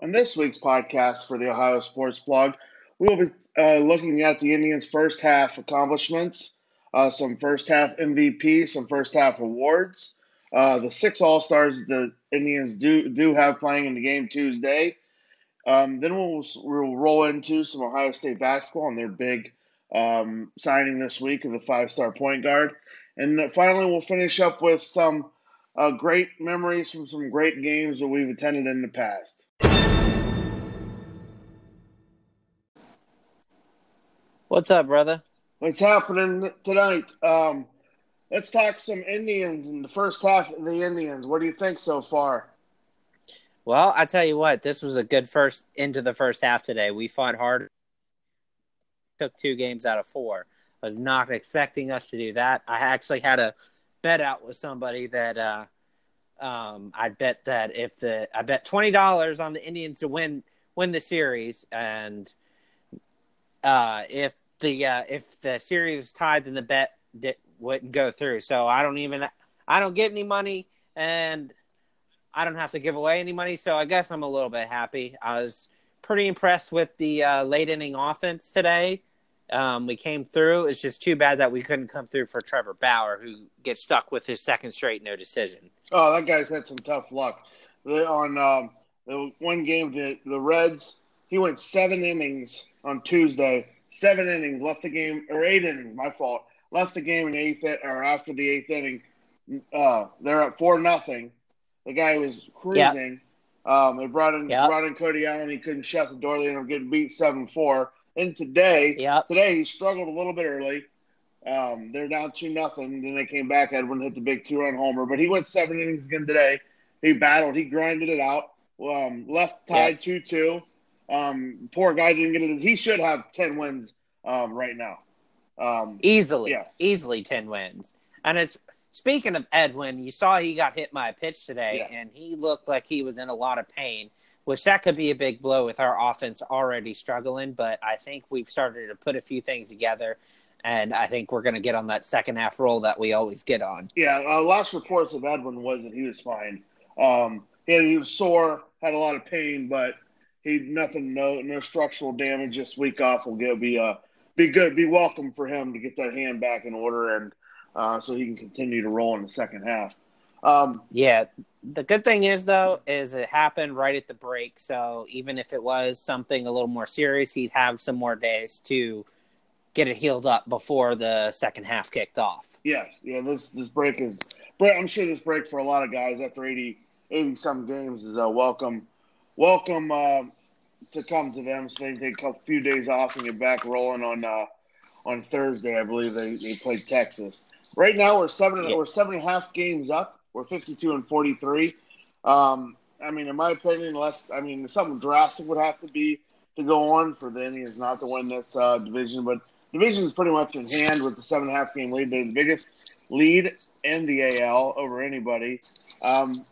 On this week's podcast for the Ohio Sports Blog, we will be uh, looking at the Indians' first half accomplishments, uh, some first half MVP, some first half awards, uh, the six All Stars the Indians do do have playing in the game Tuesday. Um, then we'll we'll roll into some Ohio State basketball and their big um, signing this week of the five star point guard, and finally we'll finish up with some uh, great memories from some great games that we've attended in the past. What's up, brother? What's happening tonight? Um, let's talk some Indians in the first half of the Indians. What do you think so far? Well, I tell you what, this was a good first into the first half today. We fought hard. Took two games out of four. I was not expecting us to do that. I actually had a bet out with somebody that uh, um, I bet that if the I bet twenty dollars on the Indians to win win the series, and uh, if the uh, if the series was tied, then the bet did, wouldn't go through. So I don't even I don't get any money, and I don't have to give away any money. So I guess I'm a little bit happy. I was pretty impressed with the uh, late inning offense today. Um, we came through. It's just too bad that we couldn't come through for Trevor Bauer, who gets stuck with his second straight no decision. Oh, that guy's had some tough luck. On um, the one game, the the Reds, he went seven innings on Tuesday. Seven innings, left the game, or eight innings. My fault. Left the game in eighth or after the eighth inning. Uh, they're at four nothing. The guy was cruising. Yep. Um, they brought in yep. brought in Cody Allen. He couldn't shut the door. They ended up getting beat seven four. And today, yep. today he struggled a little bit early. Um, they're down two nothing. Then they came back. Edwin hit the big two run homer, but he went seven innings again today. He battled. He grinded it out. Um, left tied two two. Um, poor guy didn't get it. He should have ten wins um, right now. Um, easily, yes. easily ten wins. And as speaking of Edwin, you saw he got hit by a pitch today, yeah. and he looked like he was in a lot of pain which that could be a big blow with our offense already struggling. But I think we've started to put a few things together, and I think we're going to get on that second half roll that we always get on. Yeah, uh, last reports of Edwin was that he was fine. Um, he, had, he was sore, had a lot of pain, but he nothing, no no structural damage. This week off will be uh be good, be welcome for him to get that hand back in order, and uh, so he can continue to roll in the second half. Um, yeah, the good thing is though is it happened right at the break, so even if it was something a little more serious, he'd have some more days to get it healed up before the second half kicked off. Yes, yeah, this this break is. I'm sure this break for a lot of guys after 80, 80 some games is a welcome, welcome uh, to come to them. So they take a few days off and get back rolling on uh, on Thursday. I believe they, they played Texas. Right now we're seven yeah. we're seven and a half games up. We're 52 and 43. Um, I mean, in my opinion, unless I mean something drastic would have to be to go on for the Indians not to win this uh, division, but division is pretty much in hand with the seven and a half game lead. They're the biggest lead in the AL over anybody. Um,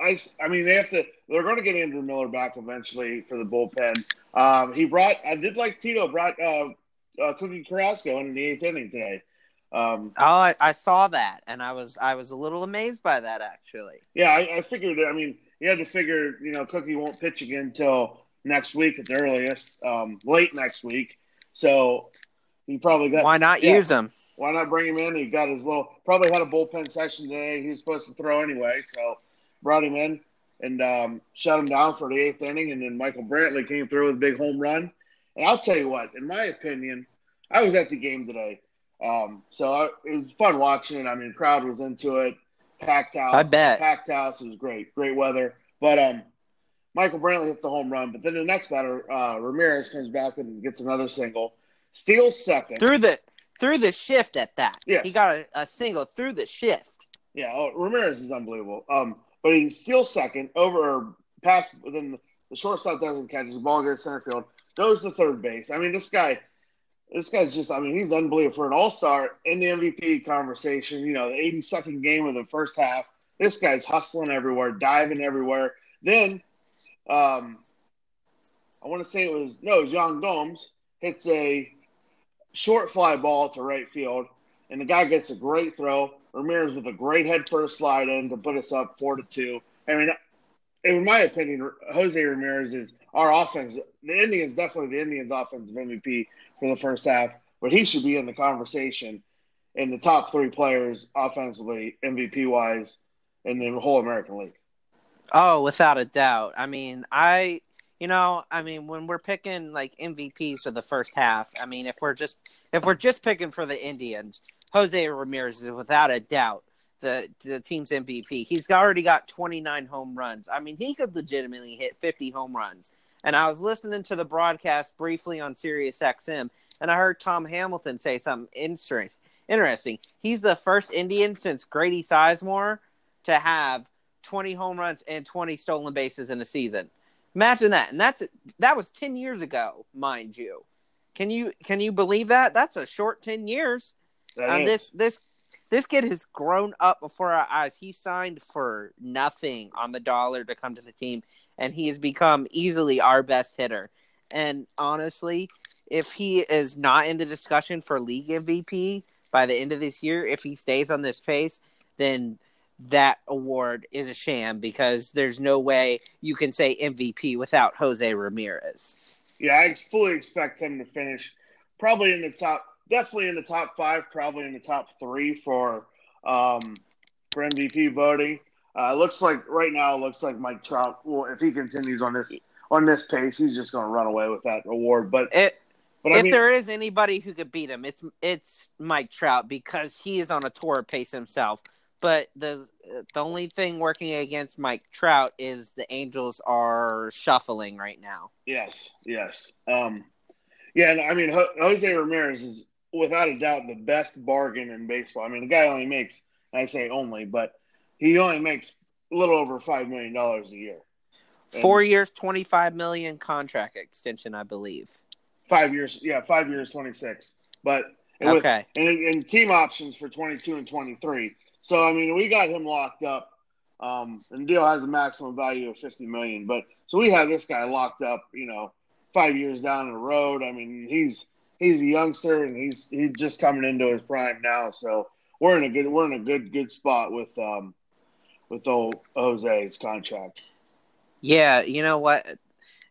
I, I mean, they have to. They're going to get Andrew Miller back eventually for the bullpen. Um, he brought. I did like Tito brought uh, uh, Cookie Carrasco in the eighth inning today. Um, oh, I, I, saw that, and I was I was a little amazed by that actually. Yeah, I, I figured. I mean, you had to figure. You know, Cookie won't pitch again until next week at the earliest, um, late next week. So he probably got. Why not yeah, use him? Why not bring him in? He got his little. Probably had a bullpen session today. He was supposed to throw anyway, so brought him in and um, shut him down for the eighth inning. And then Michael Brantley came through with a big home run. And I'll tell you what, in my opinion, I was at the game today. Um, so I, it was fun watching. It. I mean, crowd was into it. Packed house. I bet. Packed house. It was great. Great weather. But um, Michael Brantley hit the home run. But then the next batter, uh, Ramirez comes back and gets another single. Steals second. Through the through the shift at that. Yeah. He got a, a, single through the shift. Yeah. Oh, Ramirez is unbelievable. Um, but he steals second over past. Then the shortstop doesn't catch. The ball goes center field. Goes to third base. I mean, this guy this guy's just, I mean, he's unbelievable for an all star in the MVP conversation. You know, the 82nd game of the first half. This guy's hustling everywhere, diving everywhere. Then, um, I want to say it was, no, Yan Gomes hits a short fly ball to right field, and the guy gets a great throw. Ramirez with a great head first slide in to put us up four to two. I mean, in my opinion, Jose Ramirez is our offense. The Indians definitely the Indians' offensive MVP for the first half, but he should be in the conversation in the top three players offensively, MVP wise, in the whole American League. Oh, without a doubt. I mean, I you know, I mean, when we're picking like MVPs for the first half, I mean, if we're just if we're just picking for the Indians, Jose Ramirez is without a doubt the the team's MVP. He's already got 29 home runs. I mean, he could legitimately hit 50 home runs. And I was listening to the broadcast briefly on Sirius XM, and I heard Tom Hamilton say something interesting. Interesting. He's the first Indian since Grady Sizemore to have 20 home runs and 20 stolen bases in a season. Imagine that, and that's that was 10 years ago, mind you. Can you can you believe that? That's a short 10 years. And this this this kid has grown up before our eyes. He signed for nothing on the dollar to come to the team, and he has become easily our best hitter. And honestly, if he is not in the discussion for league MVP by the end of this year, if he stays on this pace, then that award is a sham because there's no way you can say MVP without Jose Ramirez. Yeah, I fully expect him to finish probably in the top definitely in the top five, probably in the top three for um, for MVP voting. Uh, it looks like right now, it looks like Mike Trout. Well, if he continues on this on this pace, he's just going to run away with that award. But it, but if I mean, there is anybody who could beat him, it's it's Mike Trout because he is on a tour pace himself. But the the only thing working against Mike Trout is the Angels are shuffling right now. Yes, yes, um, yeah. And I mean, Jose Ramirez is without a doubt the best bargain in baseball. I mean, the guy only makes, I say only, but he only makes a little over five million dollars a year. And Four years, twenty five million contract extension, I believe. Five years, yeah, five years, twenty six. But okay, and, and team options for twenty two and twenty three. So I mean, we got him locked up. Um, and deal has a maximum value of fifty million, but so we have this guy locked up, you know, five years down the road. I mean, he's he's a youngster and he's he's just coming into his prime now. So we're in a good we're in a good good spot with um with old Jose's contract. Yeah, you know what?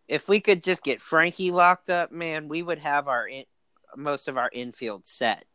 If we could just get Frankie locked up, man, we would have our in, most of our infield set.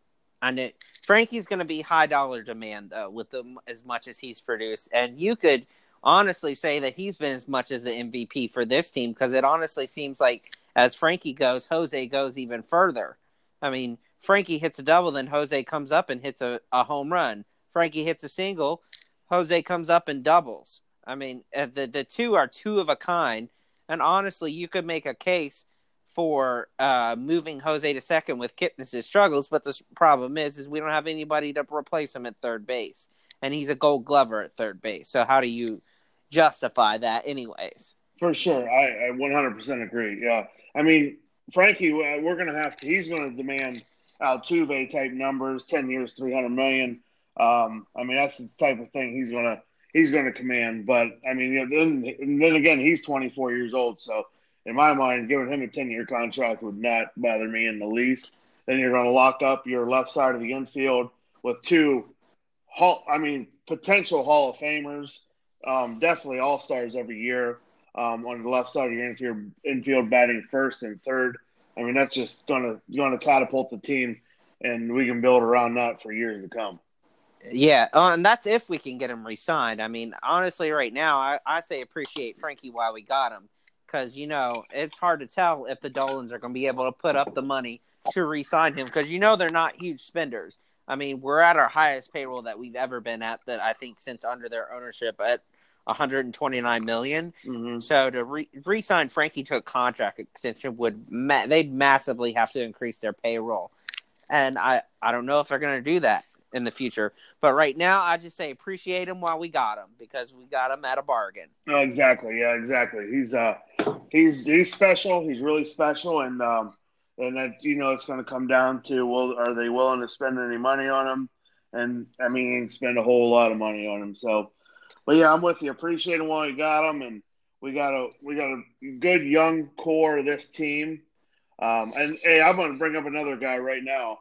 And it, Frankie's going to be high dollar demand though, with the, as much as he's produced, and you could honestly say that he's been as much as an MVP for this team because it honestly seems like as Frankie goes, Jose goes even further. I mean, Frankie hits a double, then Jose comes up and hits a, a home run. Frankie hits a single, Jose comes up and doubles. I mean, uh, the the two are two of a kind, and honestly, you could make a case for uh, moving Jose to second with Kipnis' struggles. But the problem is, is we don't have anybody to replace him at third base, and he's a Gold Glover at third base. So how do you justify that, anyways? For sure, I, I 100% agree. Yeah, I mean, Frankie, we're going to have to. He's going to demand Altuve type numbers, ten years, three hundred million. Um, I mean, that's the type of thing he's going to he's going to command. But I mean, you know, then then again, he's twenty four years old, so in my mind, giving him a ten year contract would not bother me in the least. Then you're going to lock up your left side of the infield with two, hall, I mean, potential Hall of Famers, um, definitely All Stars every year um, on the left side of your infield, infield batting first and third. I mean, that's just gonna gonna catapult the team, and we can build around that for years to come. Yeah, uh, and that's if we can get him re-signed. I mean, honestly, right now, I, I say appreciate Frankie while we got him, because you know it's hard to tell if the Dolans are going to be able to put up the money to re-sign him, because you know they're not huge spenders. I mean, we're at our highest payroll that we've ever been at, that I think since under their ownership at 129 million. Mm-hmm. So to re- re-sign Frankie to a contract extension would ma- they'd massively have to increase their payroll, and I I don't know if they're going to do that in the future. But right now, I just say appreciate him while we got him because we got him at a bargain. Oh, exactly. Yeah, exactly. He's uh he's he's special. He's really special, and um and that you know it's going to come down to well, are they willing to spend any money on him? And I mean, spend a whole lot of money on him. So but yeah, I'm with you. Appreciate him while you got him, and we got a we got a good young core of this team. Um, and hey, I'm going to bring up another guy right now.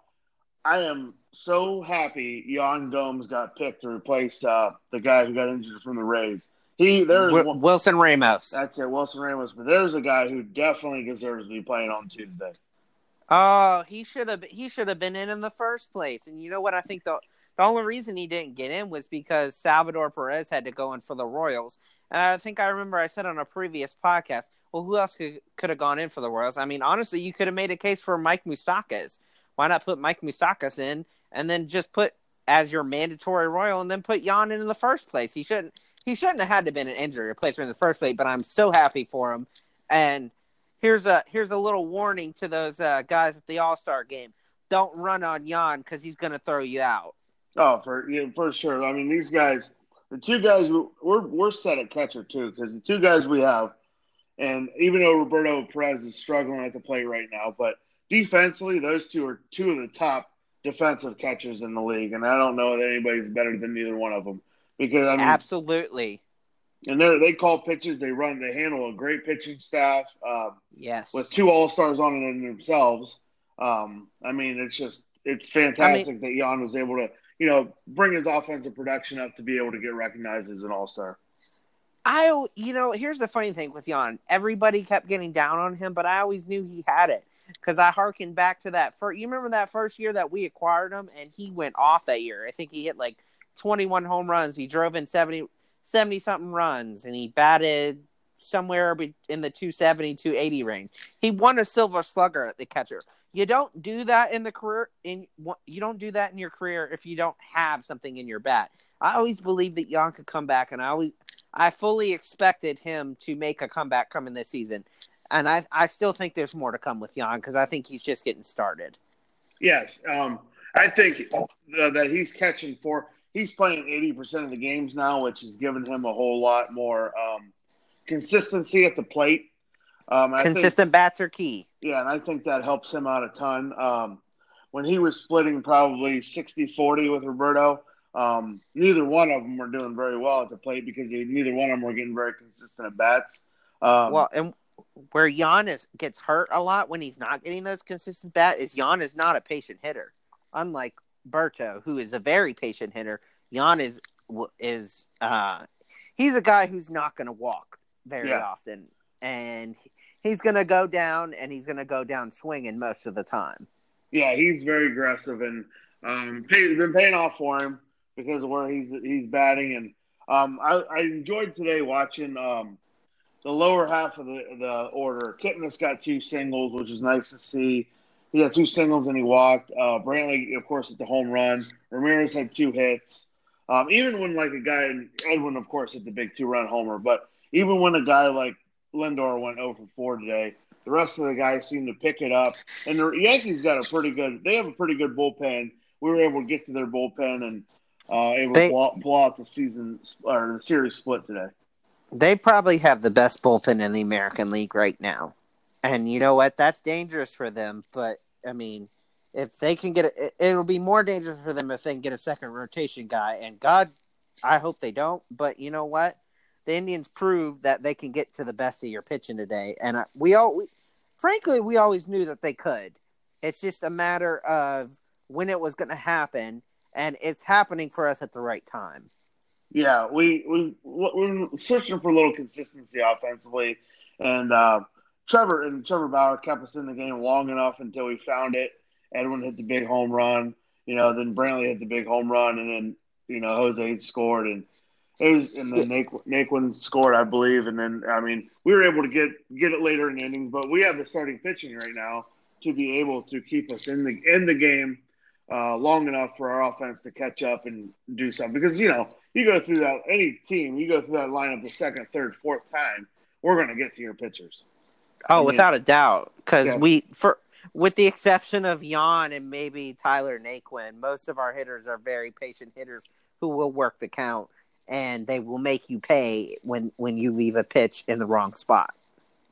I am so happy Yan Gomes got picked to replace uh, the guy who got injured from the Rays. He there's Wi- one, Wilson Ramos. that's it, Wilson Ramos. But there's a guy who definitely deserves to be playing on Tuesday. Oh, he should have he should have been in in the first place. And you know what? I think the the only reason he didn't get in was because Salvador Perez had to go in for the Royals. And I think I remember I said on a previous podcast, well, who else could could have gone in for the Royals? I mean, honestly, you could have made a case for Mike Moustakas. Why not put Mike Moustakas in and then just put as your mandatory Royal and then put Yan in in the first place? He shouldn't he shouldn't have had to been an injury replacement in the first place. But I'm so happy for him. And here's a here's a little warning to those uh, guys at the All Star game: don't run on Yan because he's going to throw you out. Oh, for yeah, for sure. I mean, these guys, the two guys, we- we're we're set at catcher too because the two guys we have, and even though Roberto Perez is struggling at the plate right now, but defensively, those two are two of the top defensive catchers in the league, and I don't know that anybody's better than neither one of them because I mean, Absolutely, and they they call pitches, they run, they handle a great pitching staff um, yes. with two All Stars on it in themselves. Um, I mean, it's just it's fantastic that Yan was able to you know bring his offensive production up to be able to get recognized as an All Star. I, you know, here's the funny thing with Yan. Everybody kept getting down on him, but I always knew he had it because I harkened back to that first. You remember that first year that we acquired him, and he went off that year. I think he hit like 21 home runs. He drove in 70, 70 something runs, and he batted somewhere in the 270 280 range. He won a silver slugger at the catcher. You don't do that in the career in you don't do that in your career if you don't have something in your bat. I always believed that Yan could come back and I always I fully expected him to make a comeback coming this season. And I I still think there's more to come with Yan because I think he's just getting started. Yes, um, I think that he's catching four. He's playing eighty percent of the games now, which has given him a whole lot more um, consistency at the plate. Um, I think- Consistent bats are key. Yeah, and I think that helps him out a ton. Um, when he was splitting probably 60 40 with Roberto, um, neither one of them were doing very well at the plate because they, neither one of them were getting very consistent at bats. Um, well, and where Yan is gets hurt a lot when he's not getting those consistent bats is Yan is not a patient hitter. Unlike Berto, who is a very patient hitter, Yan is is uh, he's a guy who's not going to walk very Yeah. often, and he's going to go down and he's going to go down swinging most of the time. yeah, he's very aggressive and um, pay, been paying off for him because of where he's he's batting. And um, I, I enjoyed today watching um, the lower half of the the order. Kipnis got two singles, which was nice to see. He got two singles and he walked. Uh, Brantley, of course, at the home run. Ramirez had two hits. Um, even when like a guy Edwin, of course, hit the big two run homer, but even when a guy like Lindor went 0 for 4 today, the rest of the guys seemed to pick it up. And the Yankees got a pretty good. They have a pretty good bullpen. We were able to get to their bullpen and uh, able They- to blow, blow out the season or the series split today. They probably have the best bullpen in the American League right now. And you know what? That's dangerous for them. But, I mean, if they can get it, it'll be more dangerous for them if they can get a second rotation guy. And God, I hope they don't. But you know what? The Indians proved that they can get to the best of your pitching today. And I, we all, we, frankly, we always knew that they could. It's just a matter of when it was going to happen. And it's happening for us at the right time. Yeah, we we we're searching for a little consistency offensively, and uh, Trevor and Trevor Bauer kept us in the game long enough until we found it. Edwin hit the big home run, you know. Then Brantley hit the big home run, and then you know Jose scored, and it was, and then Nate, Naquin scored, I believe, and then I mean we were able to get get it later in the innings, but we have the starting pitching right now to be able to keep us in the in the game uh, long enough for our offense to catch up and do something. Because you know, you go through that any team, you go through that lineup the second, third, fourth time, we're going to get to your pitchers. Oh, I mean- without a doubt, because Yeah. we for with the exception of Yan and maybe Tyler Naquin, most of our hitters are very patient hitters who will work the count and they will make you pay when when you leave a pitch in the wrong spot.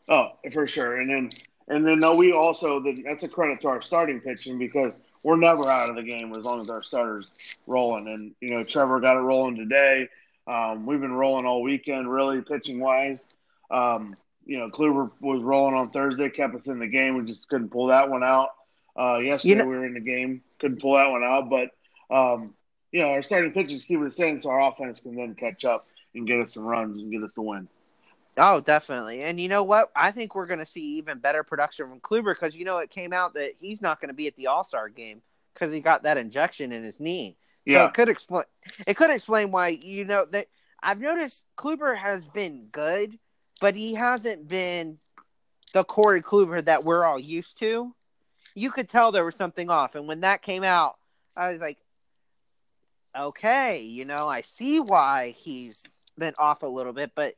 Oh, for sure. And then and then no, we also that's a credit to our starting pitching because we're never out of the game as long as our starters rolling. And you know, Trevor got it rolling today. Um, we've been rolling all weekend, really pitching wise. Um, you know, Kluber was rolling on Thursday, kept us in the game. We just couldn't pull that one out. Uh, yesterday You know- we were in the game, couldn't pull that one out. But um, you know, our starting pitchers keep it the same, so our offense can then catch up. and get us some runs and get us the win. Oh, definitely. And you know what? I think we're going to see even better production from Kluber because you know it came out that he's not going to be at the All Star game because he got that injection in his knee. So Yeah. it could explain. It could explain why you know that I've noticed Kluber has been good, but he hasn't been the Corey Kluber that we're all used to. You could tell there was something off, and when that came out, I was like, okay, you know, I see why he's been off a little bit, but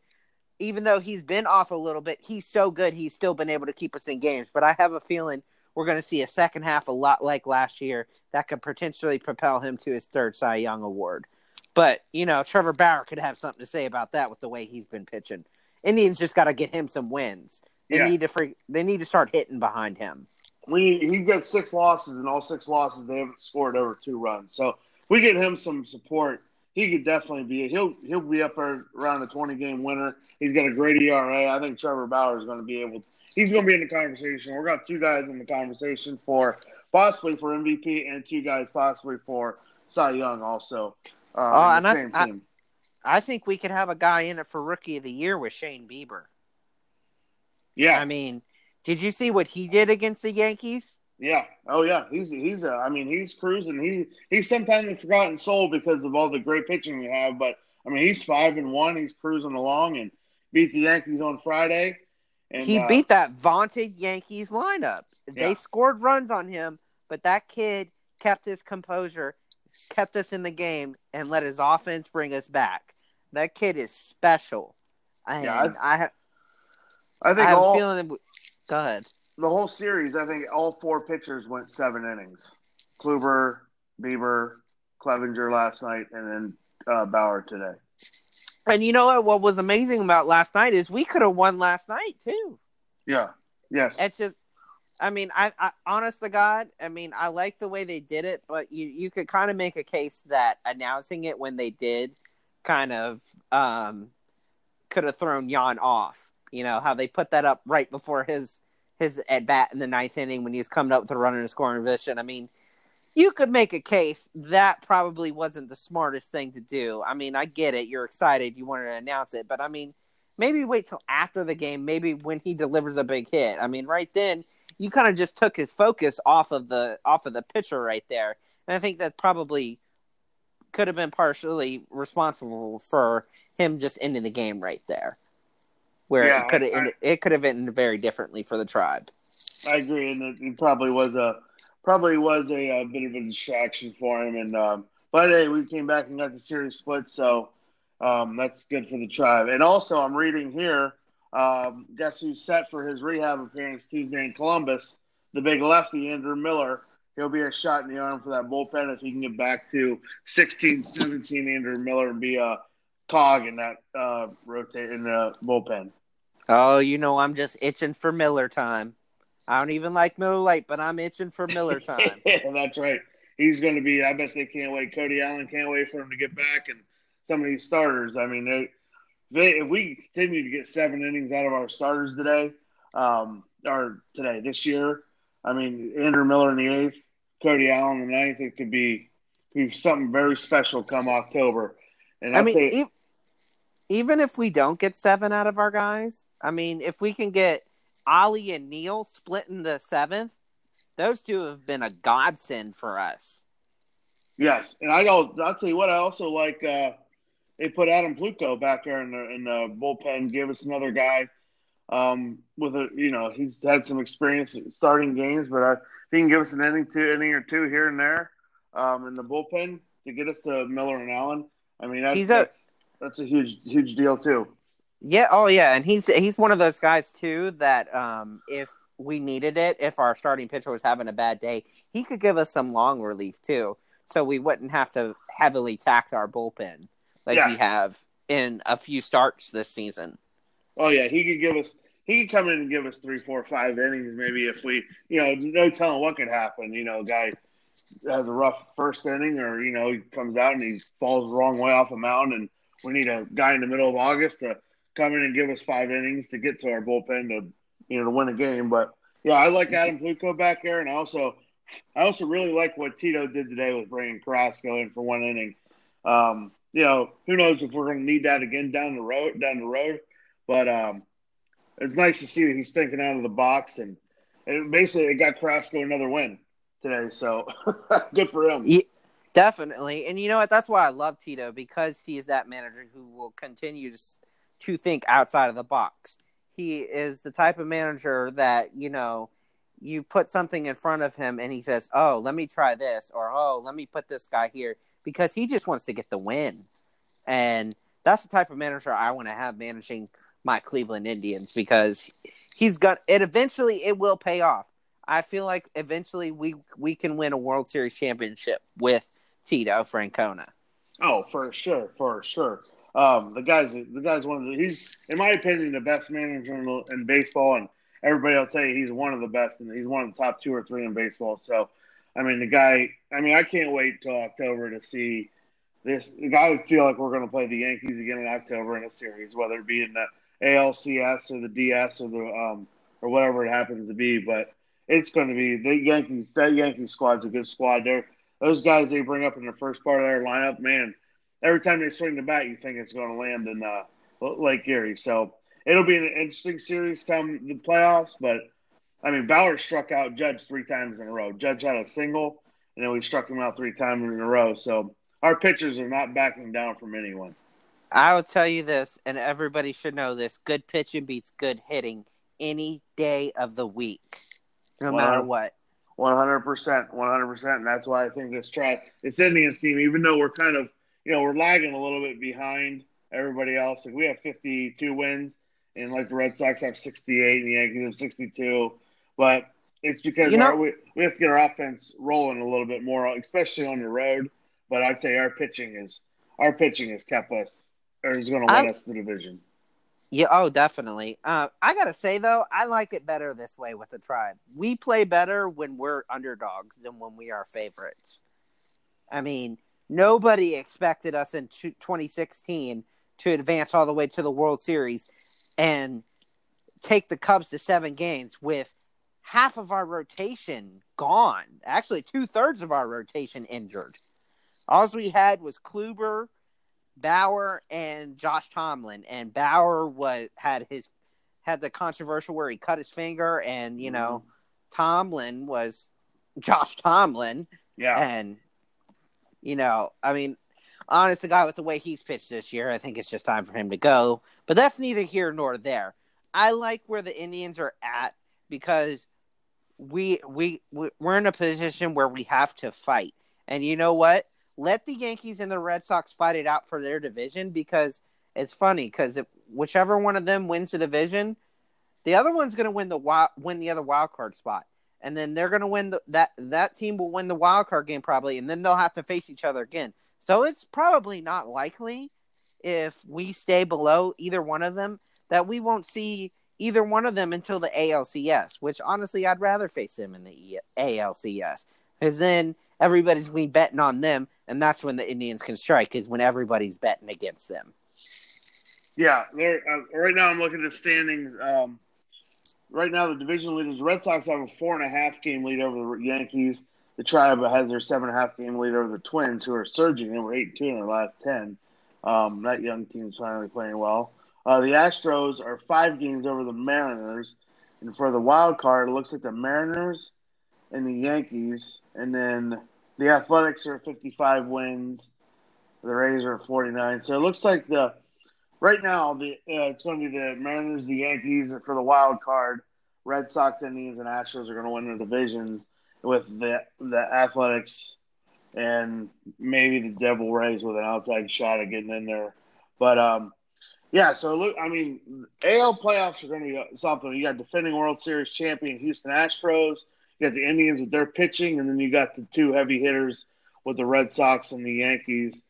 even though he's been off a little bit, he's so good. He's still been able to keep us in games. But I have a feeling we're going to see a second half a lot like last year that could potentially propel him to his third Cy Young award. But you know, Trevor Bauer could have something to say about that with the way he's been pitching. Indians just got to get him some wins. They Yeah. need to free, they need to start hitting behind him. we he got six losses, and all six losses they haven't scored over two runs. So we get him some support. He could definitely be. He'll he'll be up there around a twenty game winner. He's got a great ERA. I think Trevor Bauer is going to be able. He's going to be in the conversation. We're got two guys in the conversation for possibly for MVP and two guys possibly for Cy Young also. Uh, Oh, and the I- I- I think we could have a guy in it for Rookie of the Year with Shane Bieber. yeah, I mean, did you see what he did against the Yankees? Yeah. Oh yeah. He's he's a. I mean, he's cruising. He he's sometimes a forgotten soul because of all the great pitching we have. But I mean, he's five and one. He's cruising along and beat the Yankees on Friday. And he uh, beat that vaunted Yankees lineup. They Yeah. scored runs on him, but that kid kept his composure, kept us in the game, and let his offense bring us back. That kid is special. And Yeah, I, I I think have all a feeling. That we, go ahead. The whole series. I think all four pitchers went seven innings. Kluber, Bieber, Clevinger last night, and then uh, Bauer today. And you know what? What was amazing about last night is we could have won last night too. Yeah. Yes. It's just, I mean, I, I honest to God, I mean, I like the way they did it, but you you could kind of make a case that announcing it when they did, kind of, um, could have thrown Yan off. You know how they put that up right before his his at bat in the ninth inning when he's coming up with a runner and scoring position. I mean, you could make a case that probably wasn't the smartest thing to do. I mean, I get it. You're excited. You wanted to announce it. But I mean, maybe wait till after the game, maybe when he delivers a big hit. I mean, right then, you kind of just took his focus off of the off of the pitcher right there. And I think that probably could have been partially responsible for him just ending the game right there. Where Yeah, it could have it could have ended very differently for the tribe. I agree, and it, it probably was a probably was a, a bit of a distraction for him. And um, but hey, we came back and got the series split, so um, that's good for the tribe. And also, I'm reading here. Um, guess who's set for his rehab appearance Tuesday in Columbus? The big lefty, Andrew Miller. He'll be a shot in the arm for that bullpen if he can get back to 16, 17, Andrew Miller, and be a cog in that uh, rotate in the bullpen. Oh, you know, I'm just itching for Miller time. I don't even like Miller Lite, but I'm itching for Miller time. yeah, that's right. He's going to be. I bet they can't wait. Cody Allen can't wait for him to get back, and some of these starters. I mean, they, they, if we continue to get seven innings out of our starters today, um, or today this year, I mean, Andrew Miller in the eighth, Cody Allen in the ninth, it could be, be something very special come October. And I I'll mean, even if we don't get seven out of our guys, I mean, if we can get Ali and Neil splitting the seventh, those two have been a godsend for us. Yes, and I I'll, I'll tell you what. I also like uh, they put Adam Plutko back there in the in the bullpen. Give us another guy um, with a you know he's had some experience starting games, but uh, if he can give us an inning, two inning or two here and there um, in the bullpen to get us to Miller and Allen. I mean that's He's a- that's, that's a huge huge deal too. Yeah, oh yeah, and he's he's one of those guys too that um, if we needed it, if our starting pitcher was having a bad day, he could give us some long relief too, so we wouldn't have to heavily tax our bullpen like Yeah. we have in a few starts this season. Oh yeah, he could give us. He could come in and give us three, four, five innings, maybe if we, you know, no telling what could happen. You know, guy has a rough first inning, or you know, he comes out and he falls the wrong way off a mound, and we need a guy in the middle of August to come in and give us five innings to get to our bullpen to, you know, to win a game. But yeah, I like Adam Plutko back there, and I also, I also really like what Tito did today with bringing Carrasco in for one inning. Um, you know, who knows if we're going to need that again down the road. Down the road, but um, it's nice to see that he's thinking out of the box and, and basically it got Carrasco another win today. So good for him. Definitely, and you know what? That's why I love Tito because he is that manager who will continue to to think outside of the box. He is the type of manager that you know you put something in front of him and he says, "Oh, let me try this," or "Oh, let me put this guy here," because he just wants to get the win, and that's the type of manager I want to have managing my Cleveland Indians because he's got it. Eventually, it will pay off. I feel like eventually we we can win a World Series championship with Tito Francona. Oh, for sure, for sure. Um, the guy's the guy's one of the he's in my opinion the best manager in, in baseball, and everybody will tell you he's one of the best, and he's one of the top two or three in baseball. So, I mean, the guy. I mean, I can't wait till October to see this. Guy would feel like we're going to play the Yankees again in October in a series, whether it be in the ALCS or the DS or the um, or whatever it happens to be. But it's going to be the Yankees. That Yankee squad's a good squad. There, those guys they bring up in the first part of their lineup, man. Every time they swing the bat, you think it's going to land in uh, Lake Erie. So it'll be an interesting series come the playoffs. But I mean, Bauer struck out Judge three times in a row. Judge had a single, and then we struck him out three times in a row. So our pitchers are not backing down from anyone. I will tell you this, and everybody should know this: good pitching beats good hitting any day of the week, no matter what. One hundred percent, one hundred percent, and that's why I think this try this Indians team, even though we're kind of, you know, we're lagging a little bit behind everybody else. Like we have fifty-two wins, and like the Red Sox have sixty-eight, and the Yankees have sixty-two. But it's because you know, our, we we have to get our offense rolling a little bit more, especially on the road. But I'd say our pitching is our pitching has kept us or is going to win I, us the division. Yeah, oh, definitely. Uh, I gotta say though, I like it better this way with the tribe. We play better when we're underdogs than when we are favorites. I mean, nobody expected us in 2016 to advance all the way to the World Series and take the Cubs to seven games with half of our rotation gone. Actually, two thirds of our rotation injured. All we had was Kluber, Bauer and Josh Tomlin, and Bauer was had his had the controversial where he cut his finger, and you know, mm-hmm. Tomlin was Josh Tomlin, yeah, and you know, I mean, honest the guy with the way he's pitched this year, I think it's just time for him to go. But that's neither here nor there. I like where the Indians are at because we we we're in a position where we have to fight, and you know what? Let the Yankees and the Red Sox fight it out for their division because it's funny because whichever one of them wins the division, the other one's going to win the wild, win the other wild card spot, and then they're going to win the, that that team will win the wild card game probably, and then they'll have to face each other again. So it's probably not likely if we stay below either one of them that we won't see either one of them until the ALCS. Which honestly, I'd rather face them in the ALCS because then everybody's we betting on them, and that's when the Indians can strike is when everybody's betting against them. Yeah, uh, right now I'm looking at the standings. Um, right now, the division leaders, Red Sox have a four and a half game lead over the Yankees. The Tribe has their seven and a half game lead over the Twins, who are surging. They were eight two in their last ten. Um, that young team's finally playing well. Uh, the Astros are five games over the Mariners, and for the wild card, it looks like the Mariners and the Yankees, and then the Athletics are 55 wins. The Rays are 49. So it looks like the right now the uh, it's going to be the Mariners, the Yankees for the wild card. Red Sox, Indians, and Astros are going to win their divisions with the the Athletics and maybe the Devil Rays with an outside shot at getting in there. But um, yeah. So look, I mean, AL playoffs are going to be something. You got defending World Series champion Houston Astros. You got the Indians with their pitching, and then you got the two heavy hitters with the Red Sox and the Yankees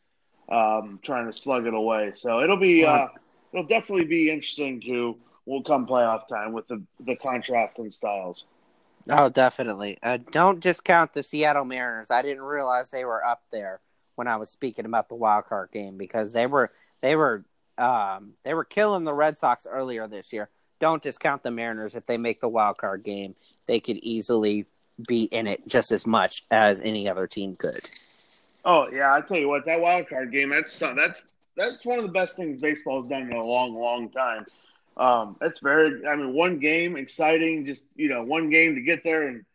um, trying to slug it away. So it'll be uh, it'll definitely be interesting to will come playoff time with the the contrast in styles. Oh, definitely. Uh, don't discount the Seattle Mariners. I didn't realize they were up there when I was speaking about the wild card game because they were they were um, they were killing the Red Sox earlier this year. Don't discount the Mariners if they make the wild card game they could easily be in it just as much as any other team could. Oh yeah, I tell you what, that wild card game that's that's that's one of the best things baseball has done in a long, long time. Um, that's very. I mean, one game, exciting. Just you know, one game to get there, and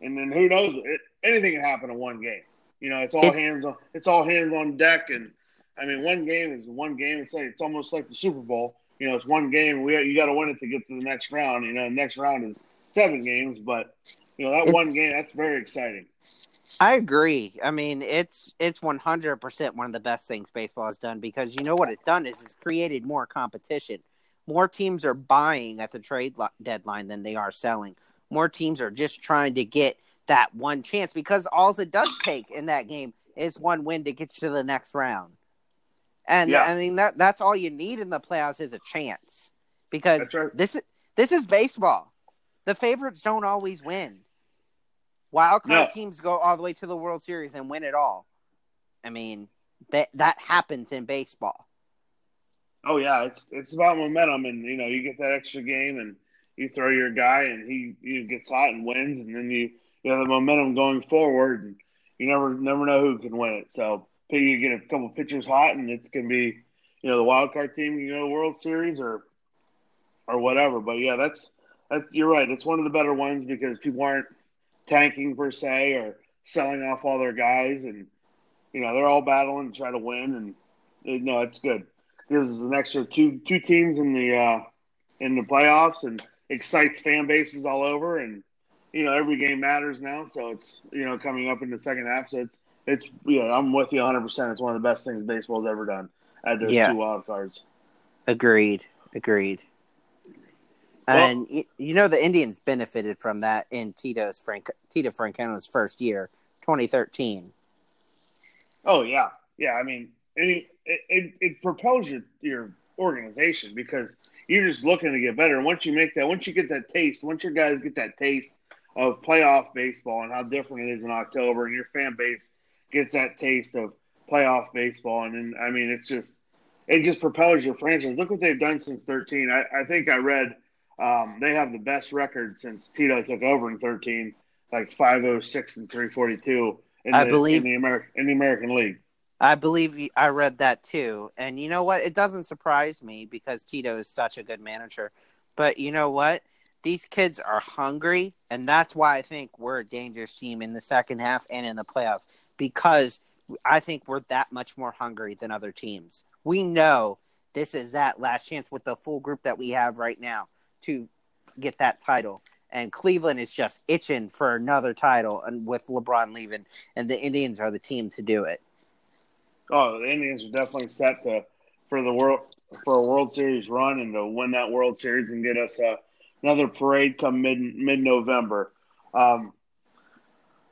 and then who knows? It, anything can happen in one game. You know, it's all hands on. It's all hands on deck, and I mean, one game is one game. It's like it's almost like the Super Bowl. You know, it's one game. We you got to win it to get to the next round. You know, the next round is seven games, but you know that it's, one game that's very exciting. I agree. I mean, it's it's one hundred percent one of the best things baseball has done because you know what it's done is it's created more competition. More teams are buying at the trade deadline than they are selling. More teams are just trying to get that one chance because all it does take in that game is one win to get you to the next round. And yeah. I mean that that's all you need in the playoffs is a chance. Because right. this is this is baseball. The favorites don't always win. Wild card no. teams go all the way to the World Series and win it all. I mean, that that happens in baseball. Oh yeah, it's it's about momentum, and you know you get that extra game, and you throw your guy, and he he gets hot and wins, and then you you have the momentum going forward, and you never never know who can win it. So you get a couple pitchers hot, and it can be you know the wild card team, you know, World Series or or whatever. But yeah, that's that, you're right. It's one of the better ones because people aren't tanking per se or selling off all their guys, and you know they're all battling to try to win. And you know it's good. Gives us an extra two two teams in the uh, in the playoffs and excites fan bases all over. And you know every game matters now, so it's you know coming up in the second half. So it's it's yeah, I'm with you 100. percent It's one of the best things baseball's ever done. At those yeah. two wild cards. Agreed. Agreed. Well, and you know the Indians benefited from that in Tito's Frank Tito Francona's first year, 2013. Oh yeah, yeah. I mean, it it, it propels your your organization because you're just looking to get better. And once you make that, once you get that taste, once your guys get that taste of playoff baseball and how different it is in October, and your fan base gets that taste of playoff baseball, and then I mean, it's just it just propels your franchise. Look what they've done since 13. I, I think I read um, they have the best record since Tito took over in 13, like 506 and 342 in the, believe, in the, American, in the American League. I believe I read that too. And you know what? It doesn't surprise me because Tito is such a good manager. But you know what? These kids are hungry, and that's why I think we're a dangerous team in the second half and in the playoffs because I think we're that much more hungry than other teams. We know this is that last chance with the full group that we have right now to get that title. And Cleveland is just itching for another title, and with LeBron leaving, and the Indians are the team to do it. Oh, the Indians are definitely set to for the world for a World Series run and to win that World Series and get us uh, another parade come mid mid November. Um,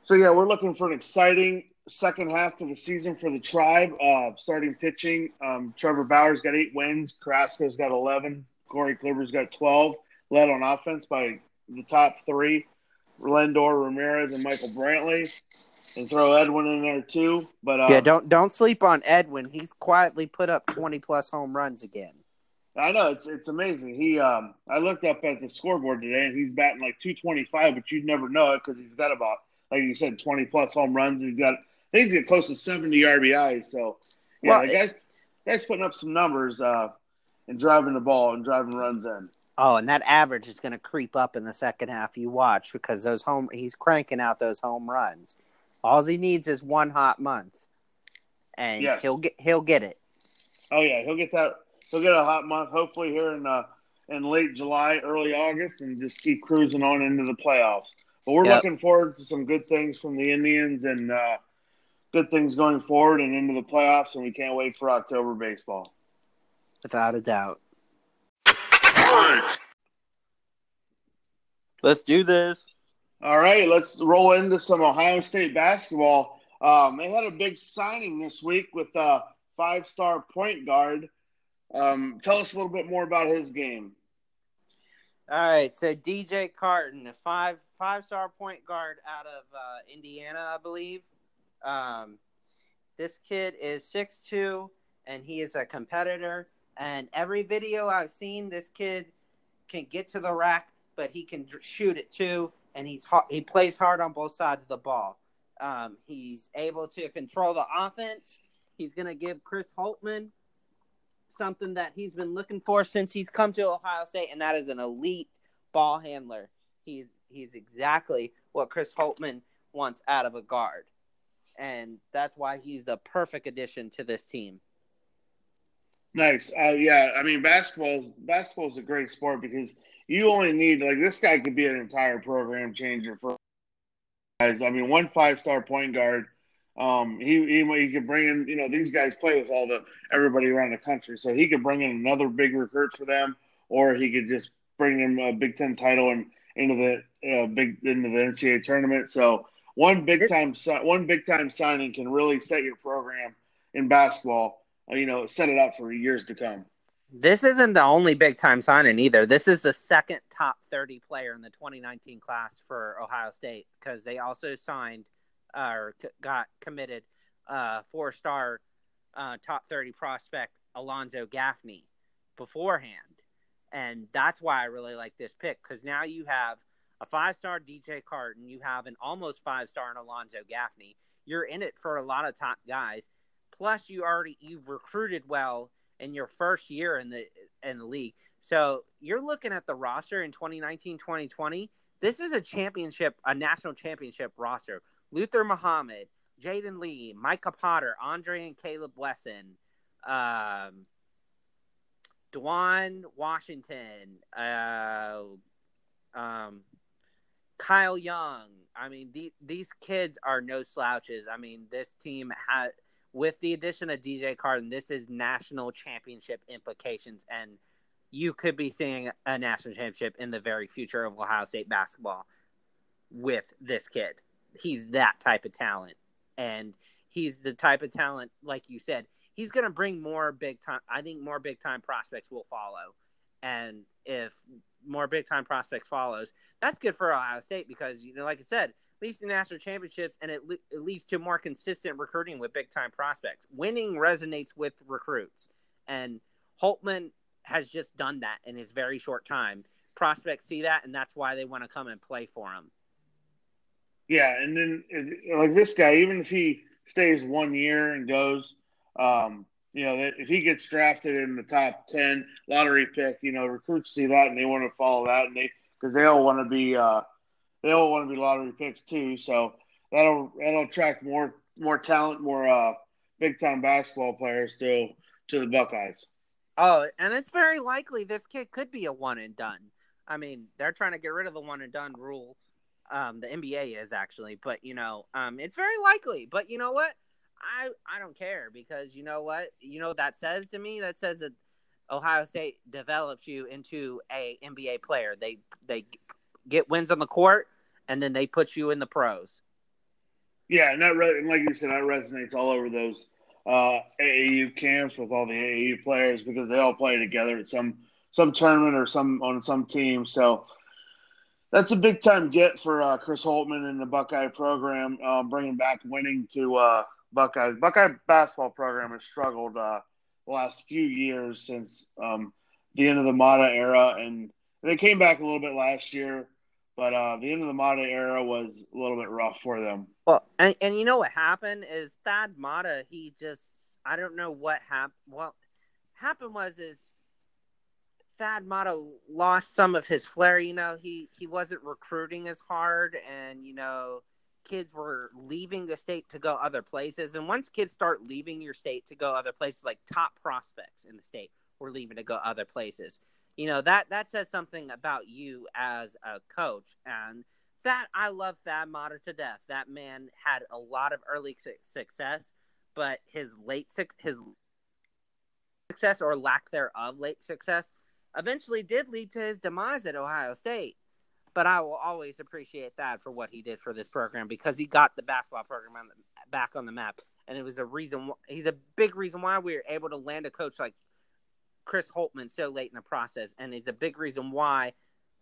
so yeah, we're looking for an exciting second half to the season for the tribe. Uh, starting pitching, um, Trevor Bauer's got eight wins. Carrasco's got eleven. Corey Kluber's got 12, led on offense by the top three, Lindor, Ramirez, and Michael Brantley. And throw Edwin in there too. But uh, yeah, don't don't sleep on Edwin. He's quietly put up 20 plus home runs again. I know it's it's amazing. He um I looked up at the scoreboard today and he's batting like 225, but you'd never know it because he's got about like you said 20 plus home runs. He's got I think he's got close to 70 RBIs. So yeah, well, the guys guys putting up some numbers. Uh, and driving the ball and driving runs in. Oh, and that average is going to creep up in the second half. You watch because those home he's cranking out those home runs. All he needs is one hot month, and yes. he'll get he'll get it. Oh yeah, he'll get that. He'll get a hot month. Hopefully here in uh, in late July, early August, and just keep cruising on into the playoffs. But we're yep. looking forward to some good things from the Indians and uh, good things going forward and into the playoffs, and we can't wait for October baseball without a doubt. Let's do this. All right, let's roll into some Ohio State basketball. Um, they had a big signing this week with a five-star point guard. Um, tell us a little bit more about his game. All right, so DJ Carton, a five five-star point guard out of uh, Indiana, I believe. Um, this kid is six two, and he is a competitor. And every video I've seen, this kid can get to the rack, but he can shoot it too, and he's he plays hard on both sides of the ball. Um, he's able to control the offense. He's going to give Chris Holtmann something that he's been looking for since he's come to Ohio State, and that is an elite ball handler. He's he's exactly what Chris Holtmann wants out of a guard, and that's why he's the perfect addition to this team. Nice. Uh, yeah, I mean basketball basketball is a great sport because you only need like this guy could be an entire program changer for guys. I mean, one five star point guard. Um, he, he he could bring in. You know, these guys play with all the everybody around the country, so he could bring in another big recruit for them, or he could just bring them a Big Ten title and into the uh, big into the NCAA tournament. So one big time one big time signing can really set your program in basketball. You know, set it up for years to come. This isn't the only big time signing either. This is the second top 30 player in the 2019 class for Ohio State because they also signed uh, or got committed uh, four star uh, top 30 prospect Alonzo Gaffney beforehand. And that's why I really like this pick because now you have a five star DJ Carton, you have an almost five star in Alonzo Gaffney. You're in it for a lot of top guys. Plus, you already you've recruited well in your first year in the in the league. So you're looking at the roster in 2019-2020. This is a championship, a national championship roster. Luther Muhammad, Jaden Lee, Micah Potter, Andre and Kaleb Wesson, um, Duane Washington, uh, um, Kyle Young. I mean, the, these kids are no slouches. I mean, this team has with the addition of DJ Carton, this is national championship implications, and you could be seeing a national championship in the very future of Ohio State basketball with this kid. He's that type of talent, and he's the type of talent, like you said, he's going to bring more big time. I think more big time prospects will follow, and if more big time prospects follows, that's good for Ohio State because you know, like I said, leads to national championships and it, le- it leads to more consistent recruiting with big time prospects. Winning resonates with recruits, and Holtmann has just done that in his very short time. Prospects see that, and that's why they want to come and play for him. Yeah, and then like this guy, even if he stays one year and goes, um, you know, if he gets drafted in the top ten lottery pick, you know, recruits see that and they want to follow that, and they because they all want to be. Uh, they all want to be lottery picks too. So that'll that'll attract more more talent, more uh, big time basketball players to to the Buckeyes. Oh, and it's very likely this kid could be a one and done. I mean, they're trying to get rid of the one and done rule. Um, the NBA is actually, but you know, um, it's very likely. But you know what? I I don't care because you know what? You know what that says to me? That says that Ohio State develops you into a NBA player. They they get wins on the court, and then they put you in the pros. Yeah, and that re- and like you said, that resonates all over those uh, AAU camps with all the AAU players because they all play together at some some tournament or some on some team. So that's a big time get for uh, Chris Holtmann and the Buckeye program, um, bringing back winning to uh, Buckeyes. Buckeye basketball program has struggled uh, the last few years since um, the end of the Matta era, and they came back a little bit last year. But uh, the end of the Matta era was a little bit rough for them. Well, and, and you know what happened is Thad Matta, he just I don't know what happened. Well, happened was is Thad Matta lost some of his flair. You know, he he wasn't recruiting as hard, and you know, kids were leaving the state to go other places. And once kids start leaving your state to go other places, like top prospects in the state were leaving to go other places you know that that says something about you as a coach and that I love Thad Matta to death. That man had a lot of early su- success, but his late su- his success or lack thereof late success eventually did lead to his demise at Ohio State. But I will always appreciate Thad for what he did for this program because he got the basketball program on the, back on the map, and it was a reason. He's a big reason why we were able to land a coach like Chris Holtmann so late in the process, and it's a big reason why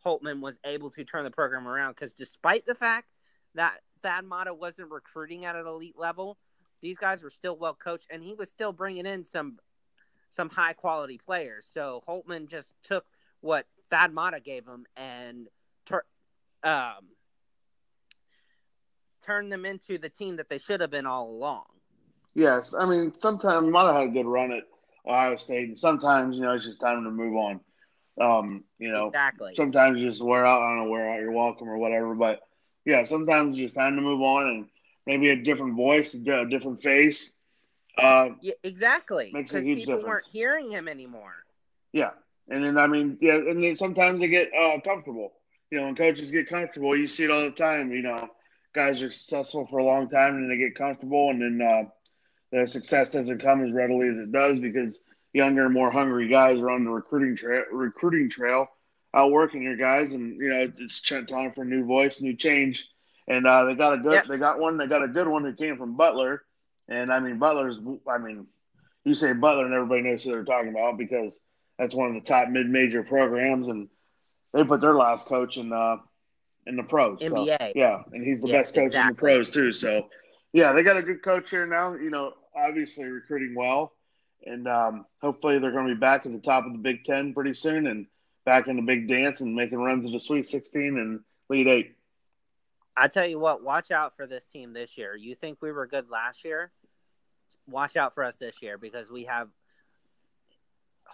Holtmann was able to turn the program around. Because despite the fact that Thad Matta wasn't recruiting at an elite level, these guys were still well coached, and he was still bringing in some some high quality players. So Holtmann just took what Thad Matta gave him and tur- um, turned them into the team that they should have been all along. Yes, I mean sometimes have had a good run at Ohio State, and sometimes you know it's just time to move on. Um, you know, exactly. Sometimes you just wear out. I don't know, wear out. You're welcome or whatever. But yeah, sometimes it's just time to move on and maybe a different voice, a different face. Uh, yeah, exactly. Makes a huge people difference. weren't hearing him anymore. Yeah, and then I mean, yeah, and then sometimes they get uh, comfortable. You know, when coaches get comfortable, you see it all the time. You know, guys are successful for a long time and they get comfortable, and then uh, the success doesn't come as readily as it does because younger, more hungry guys are on the recruiting trail. Recruiting trail, out working your guys, and you know it's time for a new voice, new change. And uh, they got a good, Yep. they got one, they got a good one who came from Butler, and I mean Butler's, I mean, you say Butler and everybody knows who they're talking about because that's one of the top mid-major programs, and they put their last coach in uh, in the pros. So, NBA. yeah, and he's the Yeah, best coach in the pros too. So, yeah, they got a good coach here now. You know, obviously recruiting well, and um, hopefully they're going to be back at the top of the Big Ten pretty soon, and back in the big dance and making runs to the Sweet 16 and Elite Eight. I tell you what, watch out for this team this year. You think we were good last year? Watch out for us this year because we have